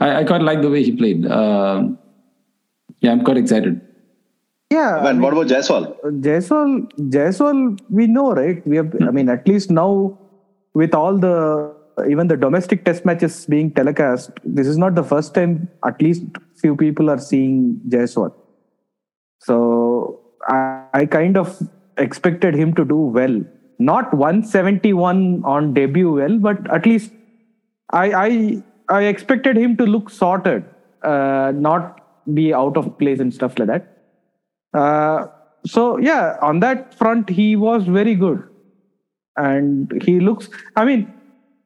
I, I quite like the way he played. Um yeah, I'm quite excited. Yeah, And what about Jaiswal? Jaiswal, Jaiswal, we know, right? We have, I mean, at least now with all the even the domestic test matches being telecast, this is not the first time. At least few people are seeing Jaiswal. So I, I kind of expected him to do well. Not 171 on debut well, but at least I I I expected him to look sorted, uh, not be out of place and stuff like that. Uh, so yeah, on that front, he was very good, and he looks. I mean,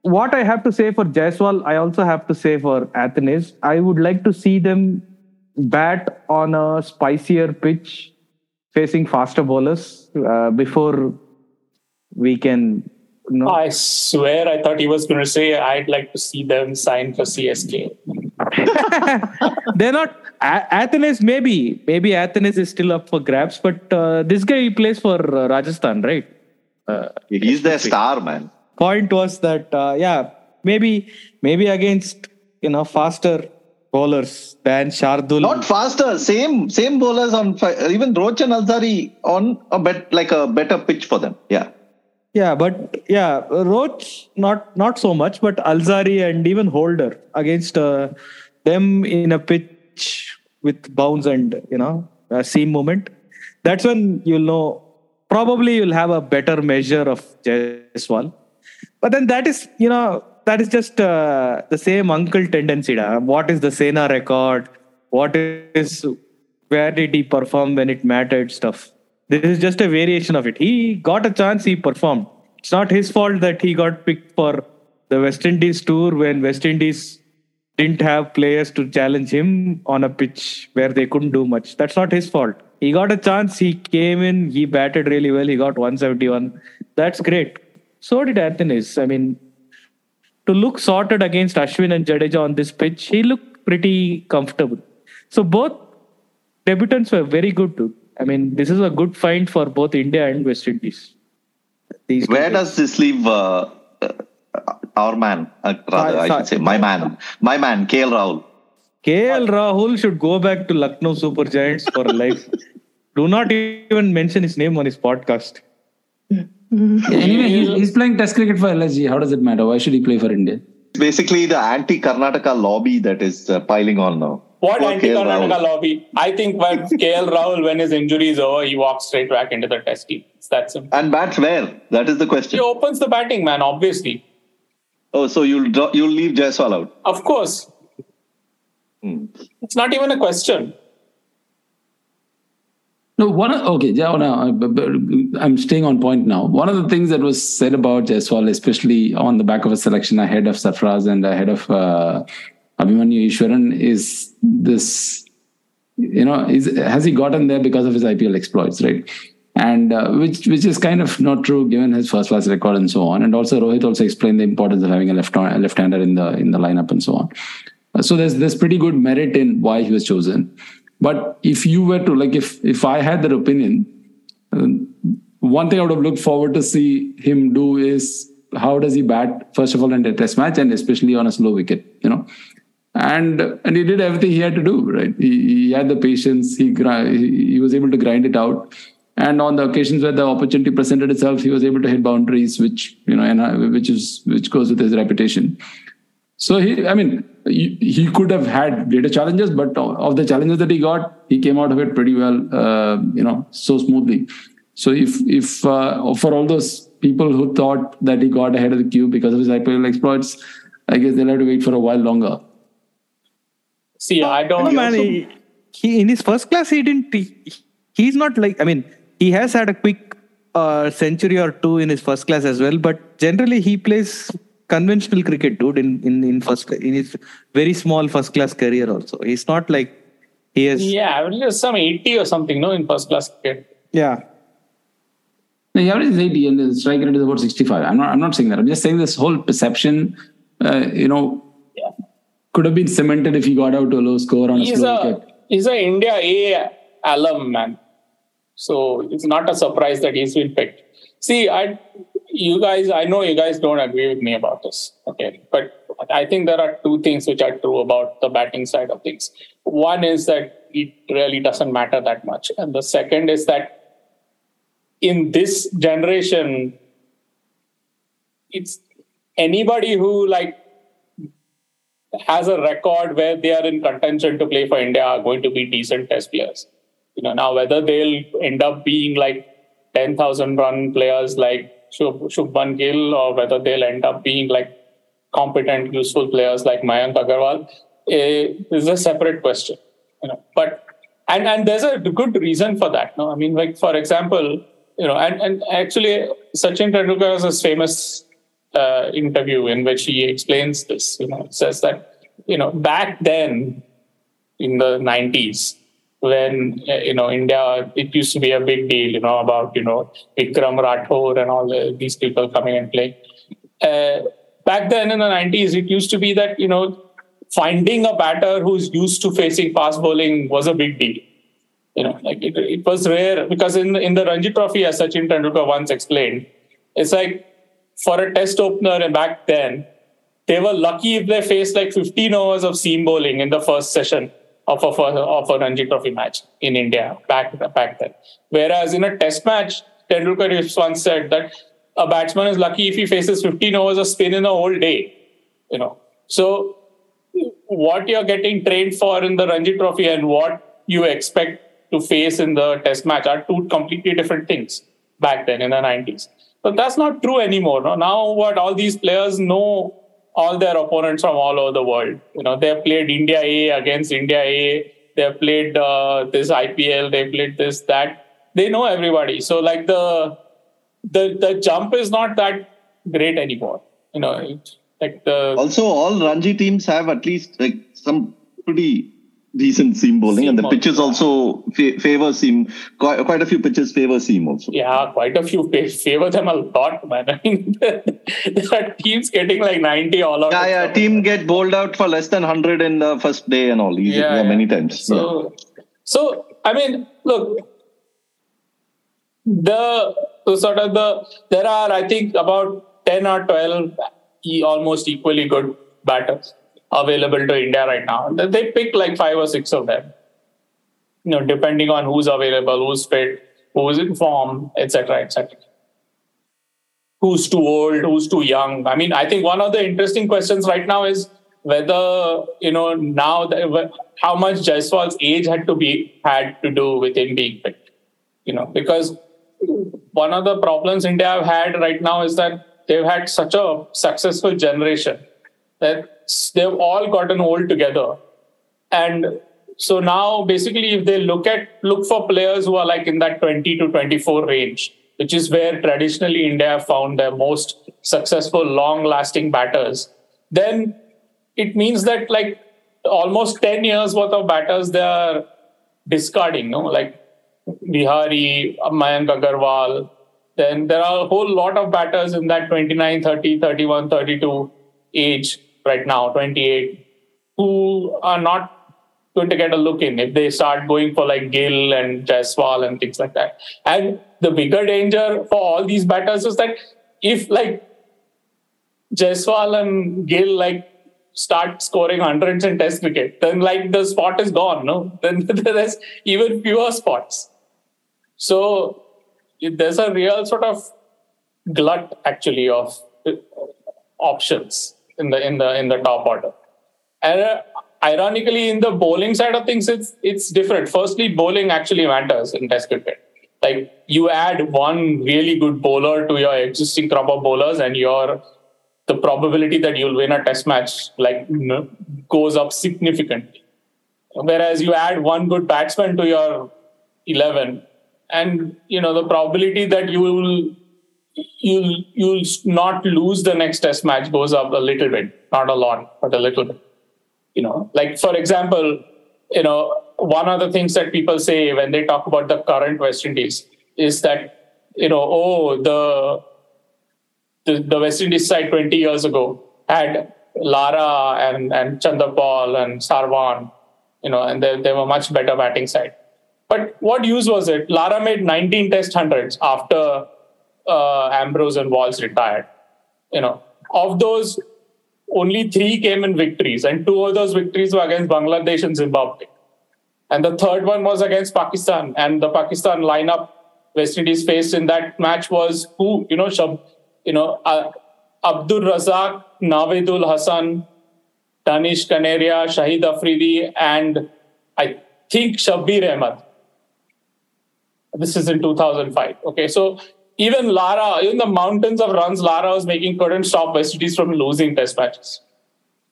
what I have to say for Jaiswal, I also have to say for Athanaze. I would like to see them bat on a spicier pitch, facing faster bowlers uh, before we can. You know, I swear, I thought he was going to say, "I'd like to see them sign for CSK." [laughs] they're not A-. Maybe, maybe Athanaze is still up for grabs, but uh, this guy he plays for uh, Rajasthan, right? Uh, He's their star, man. point was that uh, yeah, maybe maybe against you know faster bowlers than Shardul. Not faster, same same bowlers on even Roach and Alzarri on a bet like a better pitch for them. Yeah. yeah, but yeah, Roach not not so much, but Alzarri and even Holder against uh, them in a pitch with bounce and you know uh, seam movement. That's when you'll know. Probably you'll have a better measure of Jaiswal. But then that is, you know, that is just uh, the same uncle tendency. Da. What is the Sena record? What is, where did he perform when it mattered stuff? This is just a variation of it. He got a chance, he performed. It's not his fault that he got picked for the West Indies tour when West Indies didn't have players to challenge him on a pitch where they couldn't do much. That's not his fault. He got a chance. He came in. He batted really well. He got 171. That's great. So did Athanaze. I mean, to look sorted against Ashwin and Jadeja on this pitch, he looked pretty comfortable. So both debutants were very good too. I mean, this is a good find for both India and West Indies. These Where does this leave uh, uh, our man? Uh, rather, Sai- I should say my man, my man, KL Rahul. KL Rahul should go back to Lucknow Super Giants for life. [laughs] Do not even mention his name on his podcast. Anyway, he's, he's playing Test cricket for LSG. How does it matter? Why should he play for India? It's basically the anti-Karnataka lobby that is uh, piling on now. What Poor anti-Karnataka lobby? I think when [laughs] KL Rahul, when his injury is over, he walks straight back into the test team. It's that simple. And bats where? That is the question. He opens the batting, man, obviously. Oh, so you'll draw, you'll leave Jaiswal out. Of course. Hmm. It's not even a question. No, one. Okay, yeah, no, but- but I'm staying on point now. One of the things that was said about Jaiswal, especially on the back of a selection ahead of Sarfaraz and ahead of uh, Abhimanyu Easwaran, is this. You know, is has he gotten there because of his IPL exploits, right? And uh, which which is kind of not true given his first class record and so on. And also Rohit also explained the importance of having a left left hander in the in the lineup and so on. So there's there's pretty good merit in why he was chosen. But if you were to like, if if I had that opinion, um, one thing I would have looked forward to see him do is how does he bat first of all in a test match and especially on a slow wicket, you know. And and he did everything he had to do, right? He, he had the patience. He, he was able to grind it out. And on the occasions where the opportunity presented itself, he was able to hit boundaries, which you know, and uh, which is which goes with his reputation. So he, I mean, he, he could have had greater challenges, but of the challenges that he got, he came out of it pretty well, uh, you know, so smoothly. So if if uh, for all those people who thought that he got ahead of the queue because of his IPL exploits, I guess they'll have to wait for a while longer. See, I don't. No, man, he, he in his first class he didn't. He, he's not like. I mean, he has had a quick uh, century or two in his first class as well, but generally he plays conventional cricket, dude. In in in first in his very small first class career also, he's not like he is Yeah, I mean, some 80 or something, no, in first class cricket. yeah. The average is 80 and the strike rate is about 65. I'm not, I'm not saying that. I'm just saying this whole perception, uh, you know, Yeah. could have been cemented if he got out to a low score on a He's slow a wicket. he's a India A alum man, so it's not a surprise that he's been picked. See, I you guys, I know you guys don't agree with me about this, okay, but I think there are two things which are true about the batting side of things. One is that it really doesn't matter that much, and the second is that in this generation, it's anybody who like has a record where they are in contention to play for India are going to be decent test players. You know, now whether they'll end up being like 10,000 run players like Shub, Shubman Gill or whether they'll end up being like competent, useful players like Mayank Agarwal eh, is a separate question. You know, but and and there's a good reason for that. No, I mean, like for example, you know, and and actually Sachin Tendulkar has this famous uh, interview in which he explains this. You know, says that you know back then in the 90s when uh, you know India it used to be a big deal. You know about you know Vikram Rathore and all the, these people coming and playing. Uh, back then in the 90s, it used to be that you know finding a batter who's used to facing fast bowling was a big deal. You know, like it, it was rare because in in the Ranji Trophy, as Sachin Tendulkar once explained, it's like for a test opener and back then, they were lucky if they faced like 15 overs of seam bowling in the first session of a of a Ranji Trophy match in India back back then. Whereas in a test match, Tendulkar once said that a batsman is lucky if he faces 15 overs of spin in a whole day. You know, so what you're getting trained for in the Ranji Trophy and what you expect to face in the test match are two completely different things back then in the 90s. But that's not true anymore. No? Now, what all these players know all their opponents from all over the world. You know, they've played India A against India A. They've played uh, this IPL. They played this that. They know everybody. So like the the the jump is not that great anymore. You know, it, like the Also, all Ranji teams have at least like some pretty decent seam bowling, Seam and the pitches also fa- favor seam. Quite, quite a few pitches favor seam also. Yeah, quite a few fa- favor them a lot, man. [laughs] I mean, there are teams getting like 90 all out. Yeah, yeah. Team get bowled out for less than hundred in the first day and all. Easy, Yeah, yeah, yeah. many times. yeah. So, so I mean, look, the sort of the there are I think about ten or twelve almost equally good batters available to India right now. They pick like five or six of them. You know, depending on who's available, who's fit, who's in form, etc., etc. Who's too old, who's too young. I mean, I think one of the interesting questions right now is whether you know now that, how much Jaiswal's age had to be had to do with him being picked. You know, because one of the problems India have had right now is that they've had such a successful generation that they've all gotten old together, and so now basically if they look at look for players who are like in that 20 to 24 range which is where traditionally india found their most successful long lasting batters then it means that like almost 10 years worth of batters they are discarding no like Vihari, Mayank Agarwal. Then there are a whole lot of batters in that 29, 30, 31, 32 age right now, 28, who are not going to get a look in if they start going for like Gill and Jaiswal and things like that. And the bigger danger for all these batters is that if like Jaiswal and Gill like start scoring hundreds in test cricket, then like the spot is gone, no? [laughs] Then [laughs] there's even fewer spots. So there's a real sort of glut actually of uh, options in the in the in the top order. And uh, ironically, in the bowling side of things, it's it's different. Firstly, bowling actually matters in Test cricket. Like you add one really good bowler to your existing crop of bowlers, and your the probability that you'll win a Test match like goes up significantly. Whereas you add one good batsman to your eleven, and you know the probability that you will you'll you'll not lose the next test match goes up a little bit not a lot but a little bit. You know like for example you know one of the things that people say when they talk about the current west indies is that you know oh the the, the west indies side 20 years ago had lara and and chanderpaul and sarwan you know and they, they were much better batting side. But what use was it? Lara made 19 test hundreds after uh, ambrose and walsh retired you know of those only three came in victories, and two of those victories were against Bangladesh and Zimbabwe. And the third one was against Pakistan. And the Pakistan lineup West Indies faced in that match was who, you know, Shab, you know, uh, Abdul Razak, Naveedul Hasan, Danish Kaneria, Shahid Afridi, and I think Shabbir Ahmed. This is in 2005. Okay, so even Lara, even the mountains of runs Lara was making couldn't stop West Indies from losing test matches.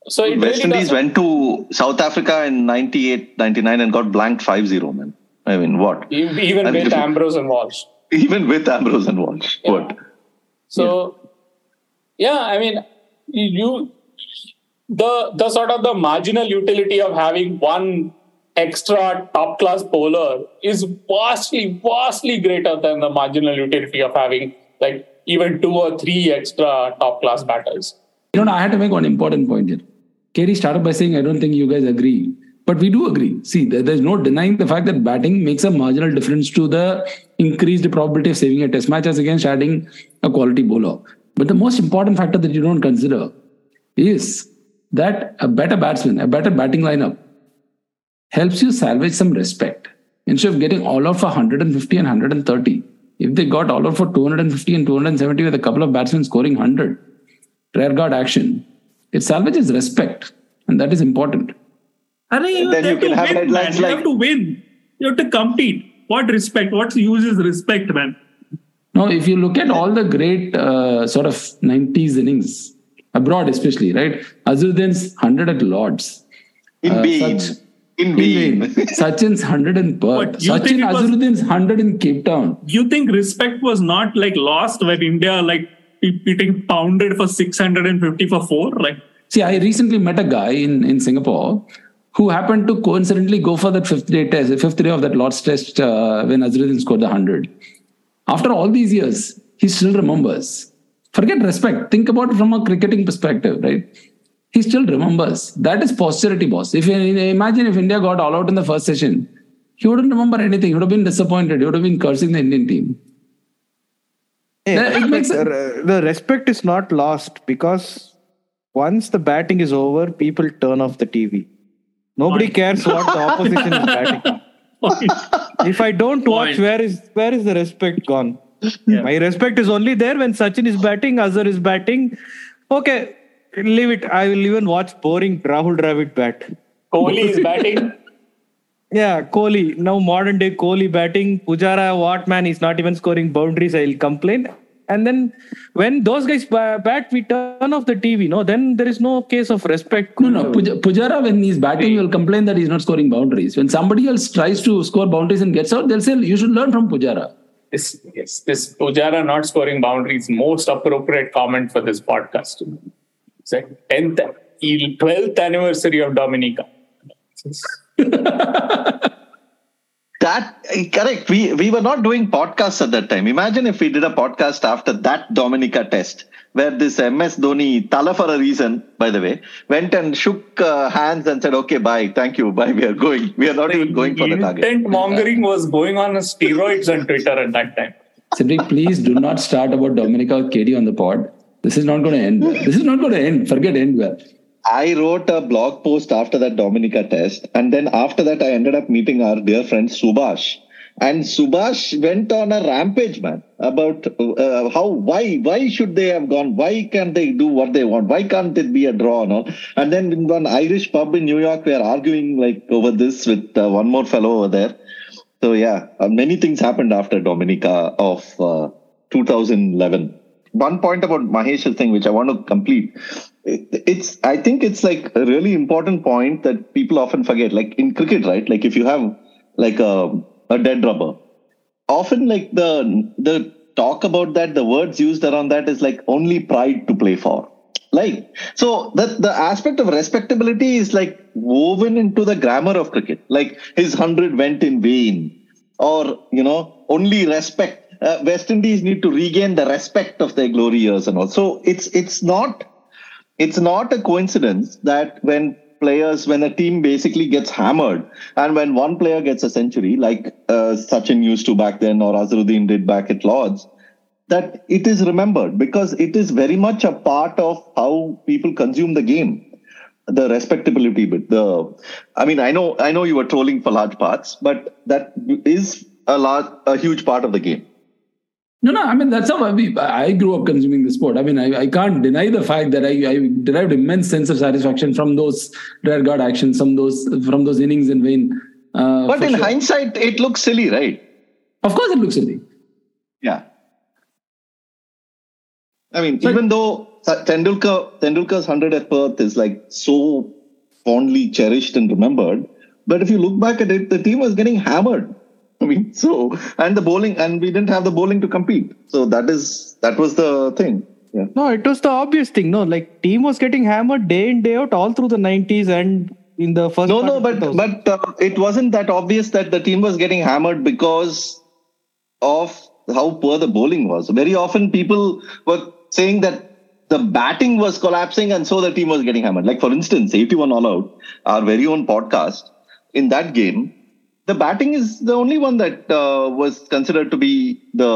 So West really Indies went to South Africa in 98, 99 and got blanked 5-0, man. I mean, what? Even and with Ambrose and Walsh. Even with Ambrose and Walsh. Yeah. What? So, yeah. yeah, I mean, you the the sort of the marginal utility of having one extra top class bowler is vastly, vastly greater than the marginal utility of having like even two or three extra top class batters. You know, I had to make one important point here. Kerry started by saying, I don't think you guys agree. But we do agree. See, there's no denying the fact that batting makes a marginal difference to the increased probability of saving a test match as against adding a quality bowler. But the most important factor that you don't consider is that a better batsman, a better batting lineup helps you salvage some respect. Instead of getting all out for 150 and 130, if they got all out for 250 and 270 with a couple of batsmen scoring 100, rearguard action, it salvages respect. And that is important. And then you, then you can have win, headlines man. like. You have to win. You have to compete. What respect? What use is respect, man? No, if you look at all the great uh, sort of 90s innings, abroad especially, right? Azharuddin's 100 at Lords. In uh, being. Such, in vain. Sachin's 100 in Perth. Sachin Azharuddin's 100 in Cape Town. You think respect was not like lost when India like getting pounded for 650 for four? Like, see, I recently met a guy in, in Singapore who happened to coincidentally go for that fifth day test, fifth day of that Lord's test uh, when Azharuddin scored the 100. After all these years, he still remembers. Forget respect. Think about it from a cricketing perspective, right? He still remembers. That is posterity, boss. If you imagine if India got all out in the first session, he wouldn't remember anything. He would have been disappointed. He would have been cursing the Indian team. Yeah, it makes but, uh, the respect is not lost because once the batting is over, people turn off the TV. Nobody Point. cares what the opposition is batting. If I don't watch, Point. where is where is the respect gone? Yeah. My respect is only there when Sachin is batting, Azhar is batting. Okay, leave it. I will even watch boring Rahul Dravid bat. Kohli is batting. [laughs] Yeah, Kohli. Now modern day Kohli batting. Pujara, what man? He's not even scoring boundaries. I'll complain. And then when those guys bat, we turn off the TV. No, then there is no case of respect. No, no. Puj- Pujara, when he's batting, will complain that he's not scoring boundaries. When somebody else tries to score boundaries and gets out, they'll say, You should learn from Pujara. This yes, this Pujara not scoring boundaries most appropriate comment for this podcast. It's tenth, twelfth anniversary of Dominica. [laughs] That eh, correct. We we were not doing podcasts at that time. Imagine if we did a podcast after that Dominica test, where this MS Dhoni, Tala for a reason, by the way, went and shook uh, hands and said, "Okay, bye, thank you, bye. We are going. We are not even going for the target." Intent mongering was going on steroids on Twitter at that time. Cedric, please do not start about Dominica or KD on the pod. This is not going to end. This is not going to end. Forget end well. I wrote a blog post after that Dominica test, and then after that, I ended up meeting our dear friend Subhash. And Subhash went on a rampage, man, about uh, how, why, why should they have gone? Why can't they do what they want? Why can't it be a draw? No? And then in one Irish pub in New York, we are arguing like over this with uh, one more fellow over there. So yeah, uh, many things happened after Dominica of uh, 2011. One point about Mahesh's thing, which I want to complete. It's, I think it's like a really important point that people often forget. Like in cricket, right? Like if you have like a, a dead rubber, often like the, the talk about that, the words used around that is like only pride to play for. Like, so that the aspect of respectability is like woven into the grammar of cricket. Like his hundred went in vain or, you know, only respect. Uh, West Indies need to regain the respect of their glory years and all. So it's, it's not, it's not a coincidence that when players, when a team basically gets hammered and when one player gets a century, like uh, Sachin used to back then or Azharuddin did back at Lords, that it is remembered because it is very much a part of how people consume the game the respectability bit the i mean i know i know you were trolling for large parts but that is a large a huge part of the game No, no, I mean, that's how we, I grew up consuming the sport. I mean, I, I can't deny the fact that I, I derived immense sense of satisfaction from those rear guard actions, from those, from those innings in vain. Uh, but in sure. hindsight it looks silly right Of course, it looks silly. yeah i mean even though Sa- tendulkar tendulkar's 100 at perth is like so fondly cherished and remembered but if you look back at it the team was getting hammered [laughs] I mean, so and the bowling, and we didn't have the bowling to compete. So that is that was the thing. Yeah. No, it was the obvious thing. No, like team was getting hammered day in day out all through the 90s and in the first. No, no, but but uh, it wasn't that obvious that the team was getting hammered because of how poor the bowling was. Very often, people were saying that the batting was collapsing, and so the team was getting hammered. Like for instance, 81 all out, our very own podcast. In that game, the batting is the only one that uh, was considered to be the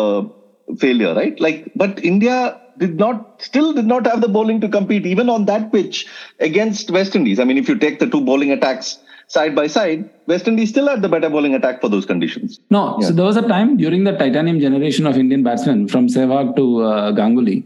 failure, right? Like, but India did not, still did not have the bowling to compete even on that pitch against West Indies. I mean, if you take the two bowling attacks side by side, West Indies still had the better bowling attack for those conditions. No, so there was a time during the titanium generation of Indian batsmen from Sehwag to uh, Ganguly.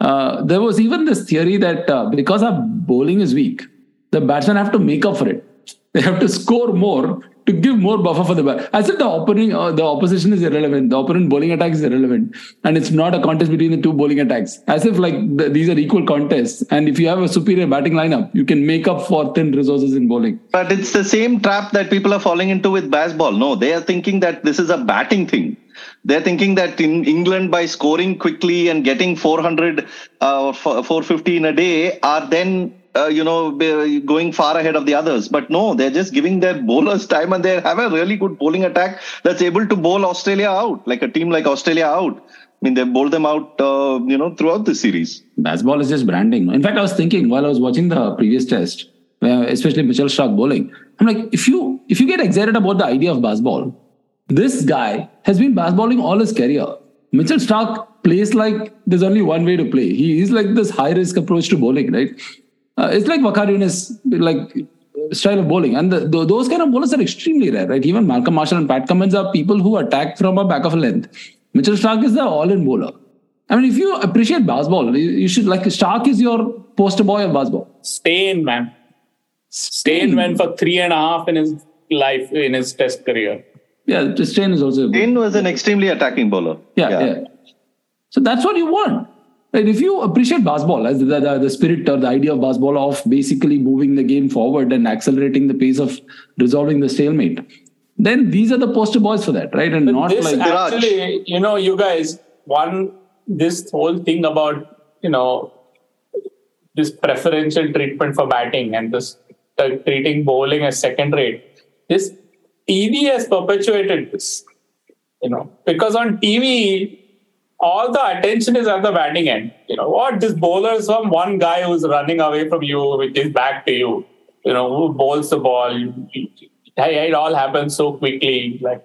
Uh, there was even this theory that uh, because our bowling is weak, the batsmen have to make up for it. They have to score more to give more buffer for the bat. I said the opening, uh, the opposition is irrelevant. The opponent bowling attack is irrelevant, and it's not a contest between the two bowling attacks. As if like the, these are equal contests, and if you have a superior batting lineup, you can make up for thin resources in bowling. But it's the same trap that people are falling into with Bazball. No, they are thinking that this is a batting thing. They're thinking that in England, by scoring quickly and getting 400 uh, or 450 in a day, are then uh, you know going far ahead of the others. But no, they're just giving their bowlers time, and they have a really good bowling attack that's able to bowl Australia out, like a team like Australia out. I mean, they bowled them out, uh, you know, throughout the series. Bazball is just branding. In fact, I was thinking while I was watching the previous test, especially Mitchell Starc bowling, I'm like, if you if you get excited about the idea of Bazball, this guy has been Bazballing all his career. Mitchell Starc plays like there's only one way to play. He is like this high risk approach to bowling, right? Uh, it's like Waqar Younis, like style of bowling. And the, the, those kind of bowlers are extremely rare, right? Even Malcolm Marshall and Pat Cummins are people who attack from a back of a length. Mitchell Starc is the all-in bowler. I mean, if you appreciate Bazball, you, you should like Starc is your poster boy of Bazball. Steyn, man. Steyn went for three and a half in his life in his test career. Yeah, Steyn is also. Steyn was an extremely attacking bowler. Yeah, yeah, yeah. So that's what you want. Right? If you appreciate Bazball as the, the, the, spirit or the idea of Bazball of basically moving the game forward and accelerating the pace of resolving the stalemate, then these are the poster boys for that, right? And but not this like actually, you know, you guys, one this whole thing about you know this preferential treatment for batting and this uh, treating bowling as second rate. This TV has perpetuated this, you know, because on TV all the attention is at the batting end. You know what? This bowler is from one guy who's running away from you with his back to you. You know who bowls the ball. Hey, It all happens so quickly. Like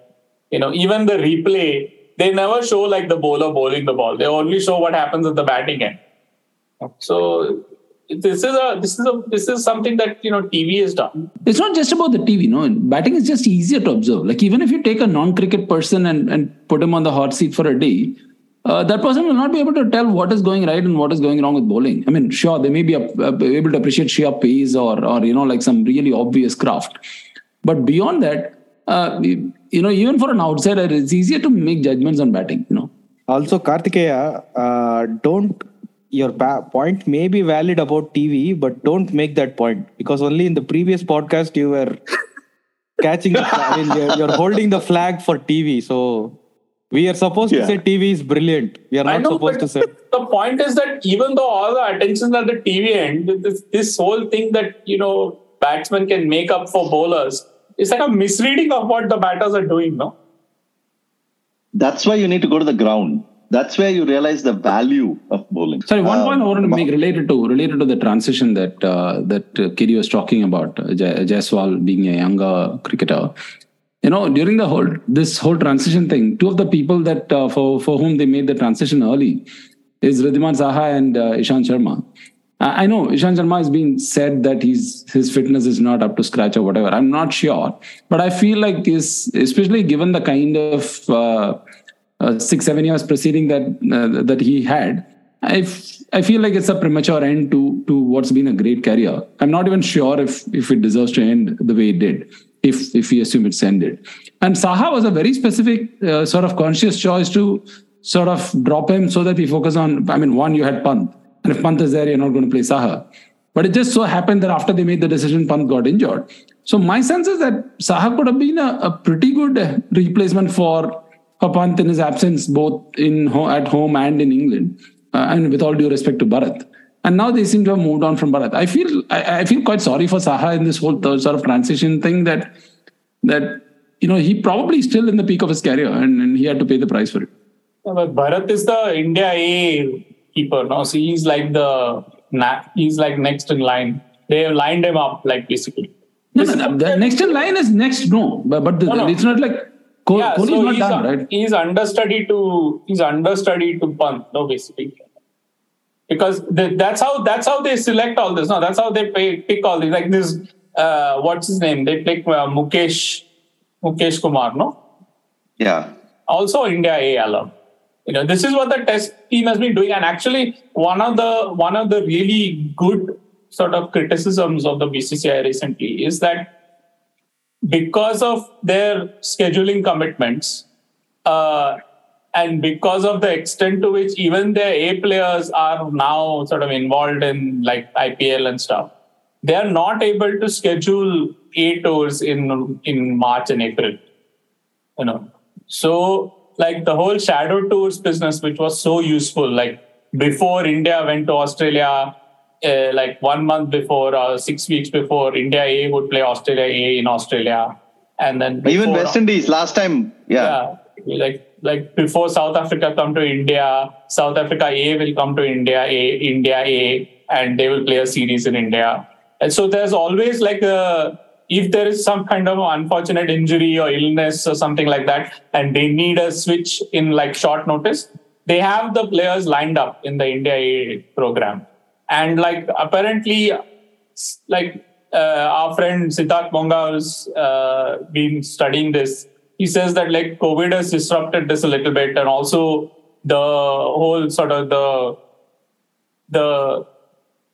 you know, even the replay, they never show like the bowler bowling the ball. They only show what happens at the batting end. So this is a this is a this is something that you know TV has done. It's not just about the TV. No, batting is just easier to observe. Like even if you take a non-cricket person and and put him on the hot seat for a day, uh, that person will not be able to tell what is going right and what is going wrong with bowling. I mean, sure, they may be able to appreciate sheer pace or, or you know, like some really obvious craft. But beyond that, uh, you know, even for an outsider, it's easier to make judgments on batting. You know. Also, Kartikeya, uh, don't your point may be valid about TV, but don't make that point because only in the previous podcast you were [laughs] catching. The, I mean, you're, you're holding the flag for TV, so we are supposed yeah. to say TV is brilliant. We are not know, supposed to say. [laughs] The point is that even though all the attention at the TV end, this, this whole thing that you know batsmen can make up for bowlers, is like a misreading of what the batters are doing. No. That's why you need to go to the ground. That's where you realize the value of bowling. Sorry, one point I want to make related to related to the transition that uh, that uh, Kiri was talking about. Uh, Jaiswal being a younger cricketer, you know during the whole this whole transition thing two of the people that uh, for for whom they made the transition early is Wriddhiman Saha and uh, Ishant Sharma I know Ishant Sharma has been said that he's his fitness is not up to scratch or whatever. I'm not sure, but I feel like is especially given the kind of uh, uh, six seven years preceding that uh, that he had. I, f- I feel like it's a premature end to to what's been a great career. I'm not even sure if if it deserves to end the way it did if if we assume it's ended. And Saha was a very specific uh, sort of conscious choice to sort of drop him so that we focus on. I mean, one you had Pant, and if Pant is there, you're not going to play Saha. But it just so happened that after they made the decision, Pant got injured. So my sense is that Saha could have been a, a pretty good replacement for for Pant in his absence, both in at home and in England. Uh, and with all due respect to Bharat. And now they seem to have moved on from Bharat. I feel I, I feel quite sorry for Saha in this whole sort of transition thing that that you know he probably still in the peak of his career and, and he had to pay the price for it. Yeah, but Bharat is the India A keeper now, so he's like the he's like next in line. They have lined him up like basically. No, no, no, the next in line is next. No, but, but the, no, it's not like Kohli yeah, so not done, right? He's understudy to he's understudy to Pant, no, basically because they, that's how that's how they select all this. No, that's how they pay, pick all these. Like this, uh, what's his name? They pick uh, Mukesh Mukesh Kumar. No. Yeah. Also India A alum. You know, this is what the test team has been doing, and actually, one of the one of the really good sort of criticisms of the BCCI recently is that because of their scheduling commitments, uh, and because of the extent to which even their A players are now sort of involved in like IPL and stuff, they are not able to schedule A tours in in March and April. You know, so like the whole shadow tours business, which was so useful, like before India went to Australia, uh, like one month before or uh, six weeks before, India A would play Australia A in Australia, and then even West Indies last time, yeah, yeah like like before South Africa come to India, South Africa A will come to India A, India A, and they will play a series in India. And so there's always like a if there is some kind of unfortunate injury or illness or something like that, and they need a switch in like short notice, they have the players lined up in the India A program, and like apparently, like uh, our friend Siddharth Monga has uh, been studying this. He says that like COVID has disrupted this a little bit, and also the whole sort of the the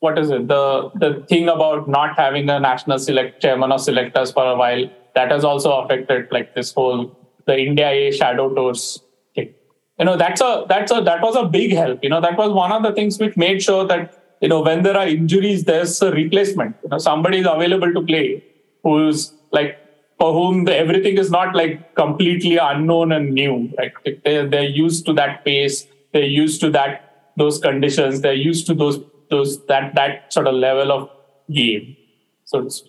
what is it the the thing about not having a national select chairman of selectors for a while that has also affected like this whole the India A shadow tours thing. You know that's a that's a that was a big help. You know that was one of the things which made sure that you know when there are injuries there's a replacement. You know somebody is available to play who's like for whom the, everything is not like completely unknown and new. Right? They they're used to that pace. They're used to that those conditions. They're used to those those that that sort of level of game. So it's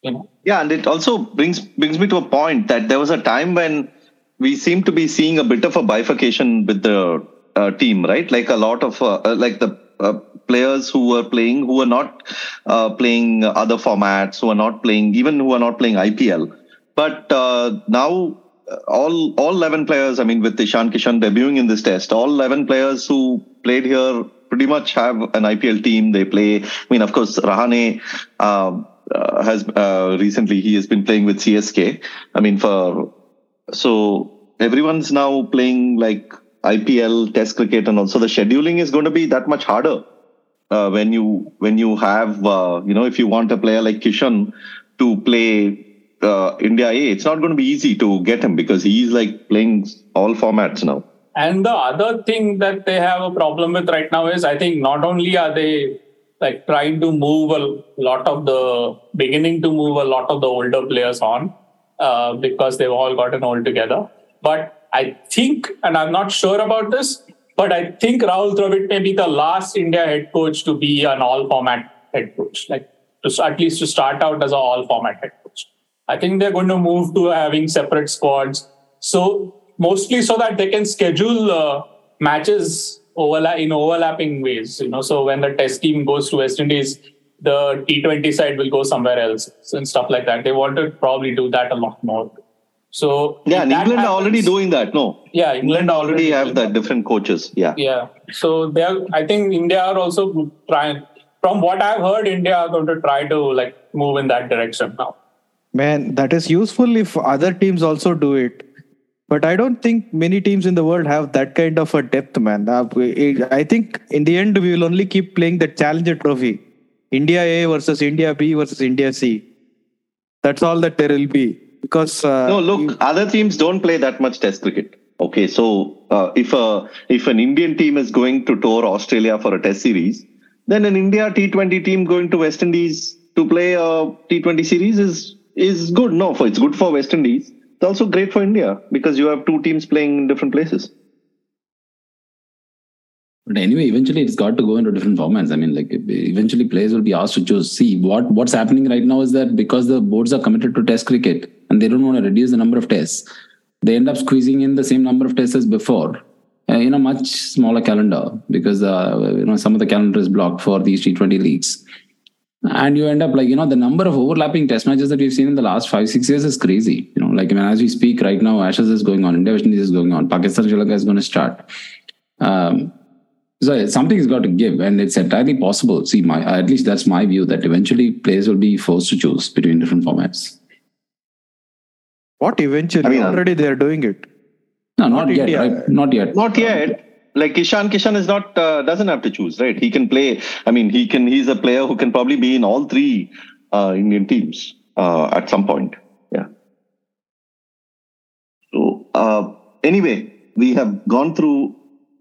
you know. Yeah, and it also brings brings me to a point that there was a time when we seem to be seeing a bit of a bifurcation with the uh, team, right? Like a lot of uh, uh like the players who were playing who were not uh, playing other formats, who are not playing even who are not playing IPL. But uh, now all all 11 players, I mean, with Ishan Kishan debuting in this test, all 11 players who played here pretty much have an IPL team. They play. I mean, of course, Rahane. Uh, uh, has uh, recently he has been playing with CSK. I mean, for so everyone's now playing like IPL Test cricket, and also the scheduling is going to be that much harder uh, when you when you have uh, you know if you want a player like Kishan to play uh, India A, it's not going to be easy to get him because he's like playing all formats now. And the other thing that they have a problem with right now is I think not only are they like trying to move a lot of the beginning to move a lot of the older players on uh, because they've all gotten old together. But I think, and I'm not sure about this, but I think Rahul Dravid may be the last India head coach to be an all format head coach, like to, at least to start out as an all format head coach. I think they're going to move to having separate squads. So mostly so that they can schedule uh, matches overlap in overlapping ways. You know, so when the test team goes to West Indies, the T20 side will go somewhere else and stuff like that. They want to probably do that a lot more. So yeah, and England happens, are already doing that. No, yeah, England already, already have that different coaches. Yeah, yeah. So they are. I think India are also trying. From what I've heard, India are going to try to like move in that direction now. Man, that is useful if other teams also do it but I don't think many teams in the world have that kind of a depth, man. Uh, I think in the end, we will only keep playing the Challenger Trophy India A versus India B versus India C. That's all that there will be. Because uh, no, look, you, other teams don't play that much Test cricket. Okay, so uh, if a if an Indian team is going to tour Australia for a Test series, then an India T20 team going to West Indies to play a T20 series is is good. No, for it's good for West Indies it's also great for India because you have two teams playing in different places. But anyway, eventually it's got to go into different formats. I mean, like eventually players will be asked to choose. See, what what's happening right now is that because the boards are committed to test cricket and they don't want to reduce the number of tests, they end up squeezing in the same number of tests as before uh, in a much smaller calendar because uh, you know some of the calendar is blocked for these T20 leagues. And you end up like you know the number of overlapping test matches that we've seen in the last five six years is crazy. You know like I mean, as we speak right now ashes is going on india west is going on pakistan sri lanka is going to start. Um, so something has got to give and it's entirely possible. See my at least that's my view that eventually players will be forced to choose between different formats what eventually I mean, already they're doing it no not, not yet right? not yet not yet like Kishan, Kishan is not uh, doesn't have to choose, right? He can play. I mean, he can. He's a player who can probably be in all three uh, Indian teams uh, at some point. Yeah. So uh, anyway, we have gone through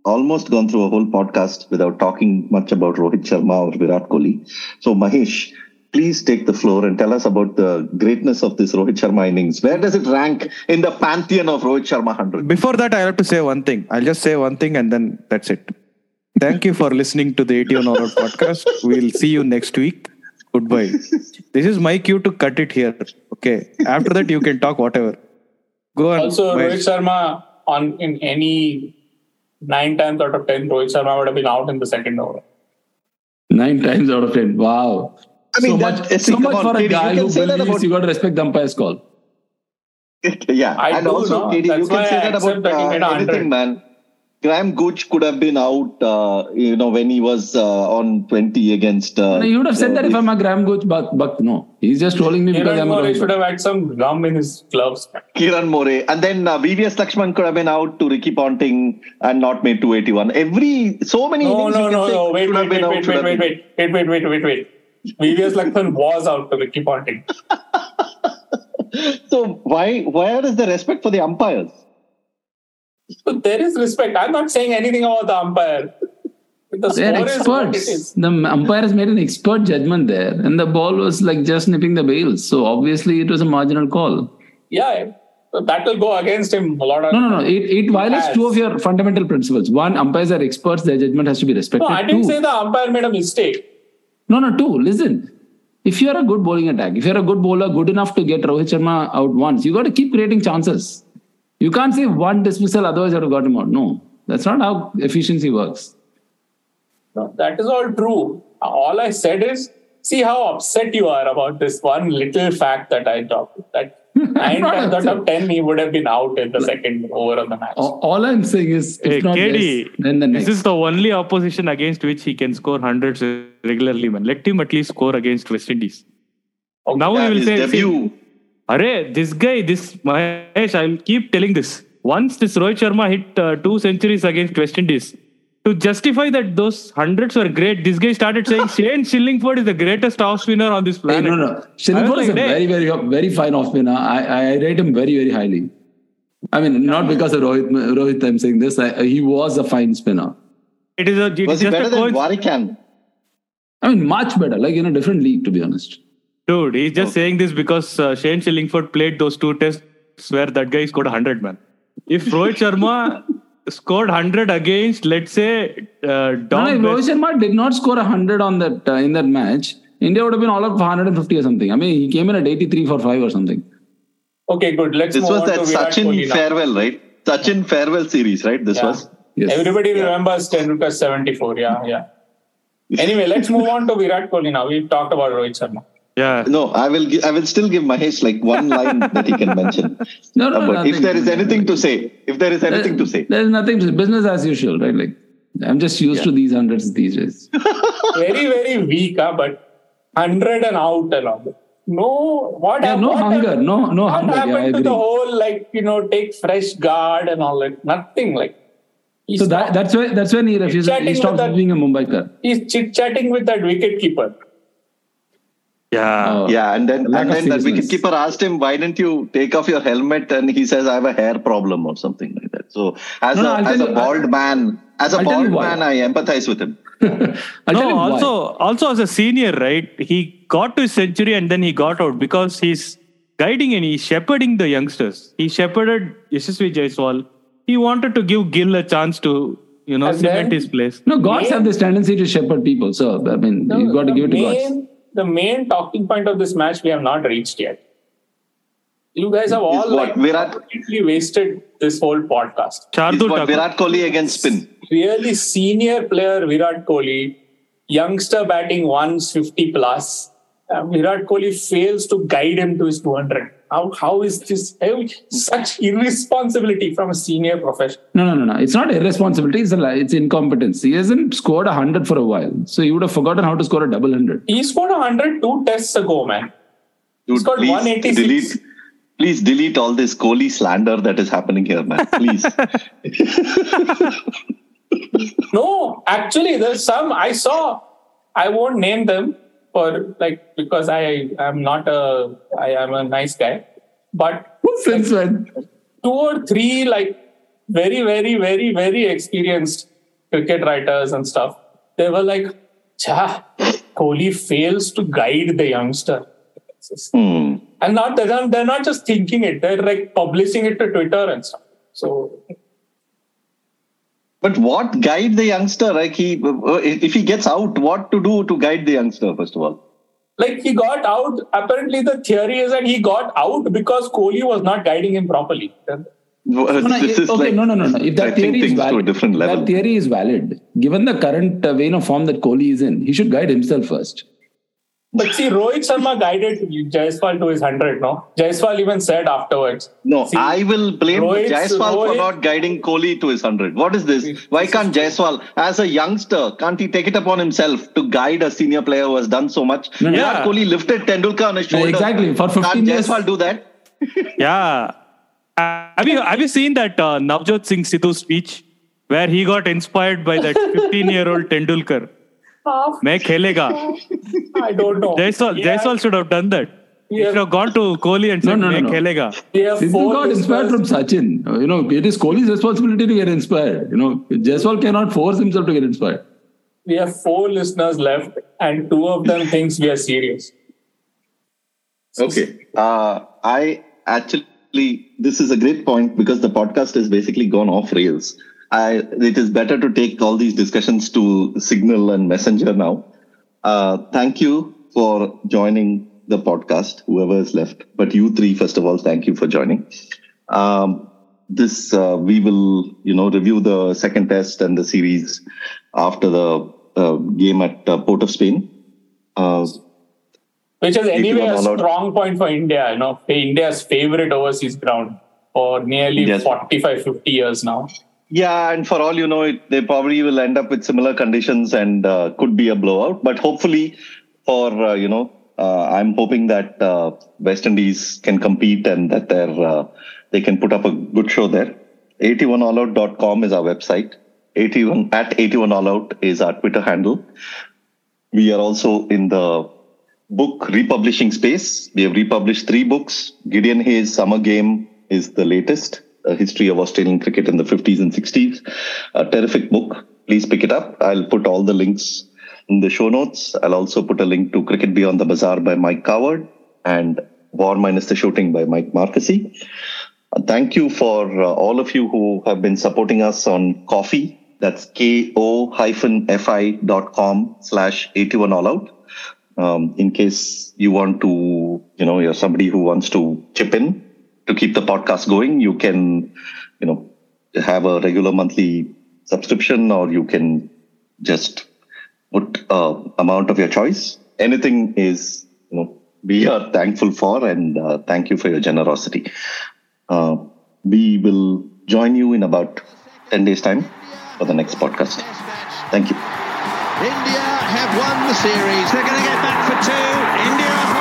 almost gone through a whole podcast without talking much about Rohit Sharma or Virat Kohli. So Mahesh, please take the floor and tell us about the greatness of this Rohit Sharma innings. Where does it rank in the pantheon of Rohit Sharma 100? Before that, I have to say one thing. I'll just say one thing and then that's it. Thank you for listening to the 81 Hour podcast. [laughs] We'll see you next week. Goodbye. This is my cue to cut it here. Okay. After that, you can talk whatever. Go on. Also, Rohit Sharma on in any nine times out of ten, Rohit Sharma would have been out in the second over. Nine times out of ten. Wow. I mean, so much, so much for a guy who believes about, you got to respect the umpire's call. [laughs] yeah, I and also, KD, you can say that about uh, anything, man. Graham Gooch could have been out, uh, you know, when he was uh, on 20 against. Uh, No, you would have said uh, that if I'm a Graham Gooch, but, but no. He's just trolling me because Kiran I'm a More Rohit. should have had some gum in his gloves. Kiran More. And then uh, VVS Laxman could have been out to Ricky Ponting and not made 281. Every, so many No, innings no, no, no. Wait, should have wait, wait, wait, wait, wait, wait, wait, wait, wait, wait. VVS Laxman was out to Ricky Ponting. So why, where is the respect for the umpires? So there is respect. I'm not saying anything about the umpire. The They're score is experts. is. The umpire has made an expert judgment there, and the ball was like just nipping the bails. So obviously, it was a marginal call. Yeah, that will go against him a lot of. No, no, no. It, it violates Has. two of your fundamental principles. One, umpires are experts; their judgment has to be respected. No, I didn't Two- say the umpire made a mistake. No, no, two. Listen. If you're a good bowling attack, if you're a good bowler, good enough to get Rohit Sharma out once, you got to keep creating chances. You can't say one dismissal, otherwise you have got him out. No, that's not how efficiency works. No, that is all true. All I said is, see how upset you are about this one little fact that I dropped. That nine not times out of ten, he would have been out in the second over of the match. All, all I'm saying is, if Hey, not KD, this, then the next. this is the only opposition against which he can score hundreds regularly, man. Let him at least score against West Indies. Okay. Now Yeah, he will his say, debut. Array, this guy, this Mahesh, I'll keep telling this. Once this Rohit Sharma hit uh, two centuries against West Indies, to justify that those hundreds were great, this guy started saying [laughs] Shane Shillingford is the greatest off spinner on this Hey, planet. no, no. I was Shillingford is a hey. very, very, very fine off spinner. I, I rate him very, very highly. I mean, not because of Rohit, Rohit I'm saying this. I, he was a fine spinner. It is a, it Was is he just better a than coincidence. Warrican? I mean, much better, like in a different league, to be honest. Dude, he's just saying this because uh, Shane Shillingford played those two tests where that guy scored 100, man. If Rohit Sharma [laughs] scored 100 against, let's say, uh, No, Dom Rohit Sharma did not score 100 on that uh, in that match, India would have been all up for 150 or something. I mean, he came in at 83 for 5 or something. Okay, good. Let's This move was on that to Virat Sachin farewell, right? Sachin farewell series, right? This Yeah. was. Yes. Everybody remembers Tendulkar 74. Yeah, yeah. Anyway, let's move on to Virat Kohli now. We've talked about Rohit Sharma. Yeah. No, I will. Give, I will still give Mahesh like one line [laughs] that he can mention. No, no, but if there is anything to say, if there is anything to say, There's nothing to business as usual, right? Like, I'm just used to these hundreds these days. [laughs] Very, very weak, huh? but 100 and out and all. No, what Yeah, no what hunger, hap- no- no what hunger, yeah, happened I to agree. the whole, like, you know, take fresh guard and all that? Nothing. Like, he's, So that, that's why that's when he refuses. He stops being a Mumbai player. he's chit chatting with that wicket keeper. Yeah. Uh, yeah, and then lack and then that seriousness. wicketkeeper asked him, "Why didn't you take off your helmet?" And he says, "I have a hair problem or something like that." So, as No, no, as tell a you- bald man, as a I'll bald man, I empathize with him. [laughs] I'll no, you why. also, also as a senior, right? He got to his century and then he got out because he's guiding and he's shepherding the youngsters. He shepherded Yashasvi Jaiswal. He wanted to give Gill a chance to, you know, And cement then- his place. No, gods Main- have this tendency to shepherd people. So I mean, you've got to give it to main, gods. The main talking point of this match we have not reached yet. You guys have all what, like Virat- completely wasted this whole podcast. It's what Virat Kohli against spin. Really senior player Virat Kohli, youngster batting 150 plus. Uh, Virat Kohli fails to guide him to his 200. How, how is this how- such irresponsibility from a senior professional? No, no, no, no. It's not irresponsibility. It's a, li- it's incompetence. He hasn't scored a hundred for a while, so he would have forgotten how to score a double hundred. He scored a 102 tests ago, man. Dude, He's got please 186. delete. Please delete all this Kohli slander that is happening here, man. Please. [laughs] No, actually, there's some I saw. I won't name them for like because I am not a I am a nice guy, but Since when? two or three like very very very very experienced cricket writers and stuff. They were like, "Cha, Kohli fails to guide the youngster." Hmm. And not they're not, they're not just thinking it; they're like publishing it to Twitter and stuff. So But what guide the youngster? Like he, if he gets out, what to do to guide the youngster? First of all, like he got out. Apparently, the theory is that he got out because Kohli was not guiding him properly. No, no, this if- is okay, like no, no, no, no. If that stretching theory is things to a valid, different level. that theory is valid. Given the current uh, vein of form that Kohli is in, he should guide himself first. But see, Rohit Sharma guided Jaiswal to his 100, no? Jaiswal even said afterwards. No, See, I will blame Rohit- Jaiswal for not guiding Kohli to his 100. What is this? Why can't Jaiswal, as a youngster, can't he take it upon himself to guide a senior player who has done so much? No, no. Virat Yeah. Kohli lifted Tendulkar on his shoulder. Exactly. For 15 Can't years. Jaiswal do that? [laughs] Yeah. Uh, have you have you seen that uh, Navjot Singh Sidhu speech where he got inspired by that [laughs] 15 year old Tendulkar? मैं खेलेगा. I don't know. Jaiswal, Yeah, Jaiswal should have done that. He Yeah. should have gone to Kohli and No, said, no, no, मैं no. खेलेगा. we have Sidhu four got inspired from listeners- Sachin. Uh, You know, it is Kohli's responsibility to get inspired. You know, Jaiswal cannot force himself to get inspired. We have four listeners left, and two of them thinks we are serious. Okay. Uh, I actually, this is a great point because the podcast has basically gone off rails. I, it is better to take all these discussions to Signal and Messenger now. Uh, thank you for joining the podcast, whoever is left. But you three, first of all, thank you for joining. Um, this uh, we will, you know, review the second test and the series after the uh, game at uh, Port of Spain. Uh, Which is anyway a out. strong point for India, you know, India's favorite overseas ground for nearly Yes. 45, 50 years now. Yeah, and for all you know, it, they probably will end up with similar conditions and uh, could be a blowout. But hopefully, for uh, you know, uh, I'm hoping that uh, West Indies can compete and that they're uh, they can put up a good show there. 81allout.com is our website. 81 at 81allout is our Twitter handle. We are also in the book republishing space. We have republished three books. Gideon Haigh's Summer Game is the latest, a history of Australian cricket in the 50s and 60s. A terrific book. Please pick it up. I'll put all the links in the show notes. I'll also put a link to Cricket Beyond the Bazaar by Mike Coward and War Minus the Shooting by Mike Marqusee. Uh, Thank you for uh, all of you who have been supporting us on Ko-fi. That's ko-fi.com slash 81 all out. Um, in case you want to, you know, you're somebody who wants to chip in to keep the podcast going, you can, you know, have a regular monthly subscription or you can just put uh, amount of your choice. Anything is, you know, we are thankful for and uh, thank you for your generosity. Uh, we will join you in about 10 days time for the next podcast. Thank you. India have won the series. They're going to get back for two. India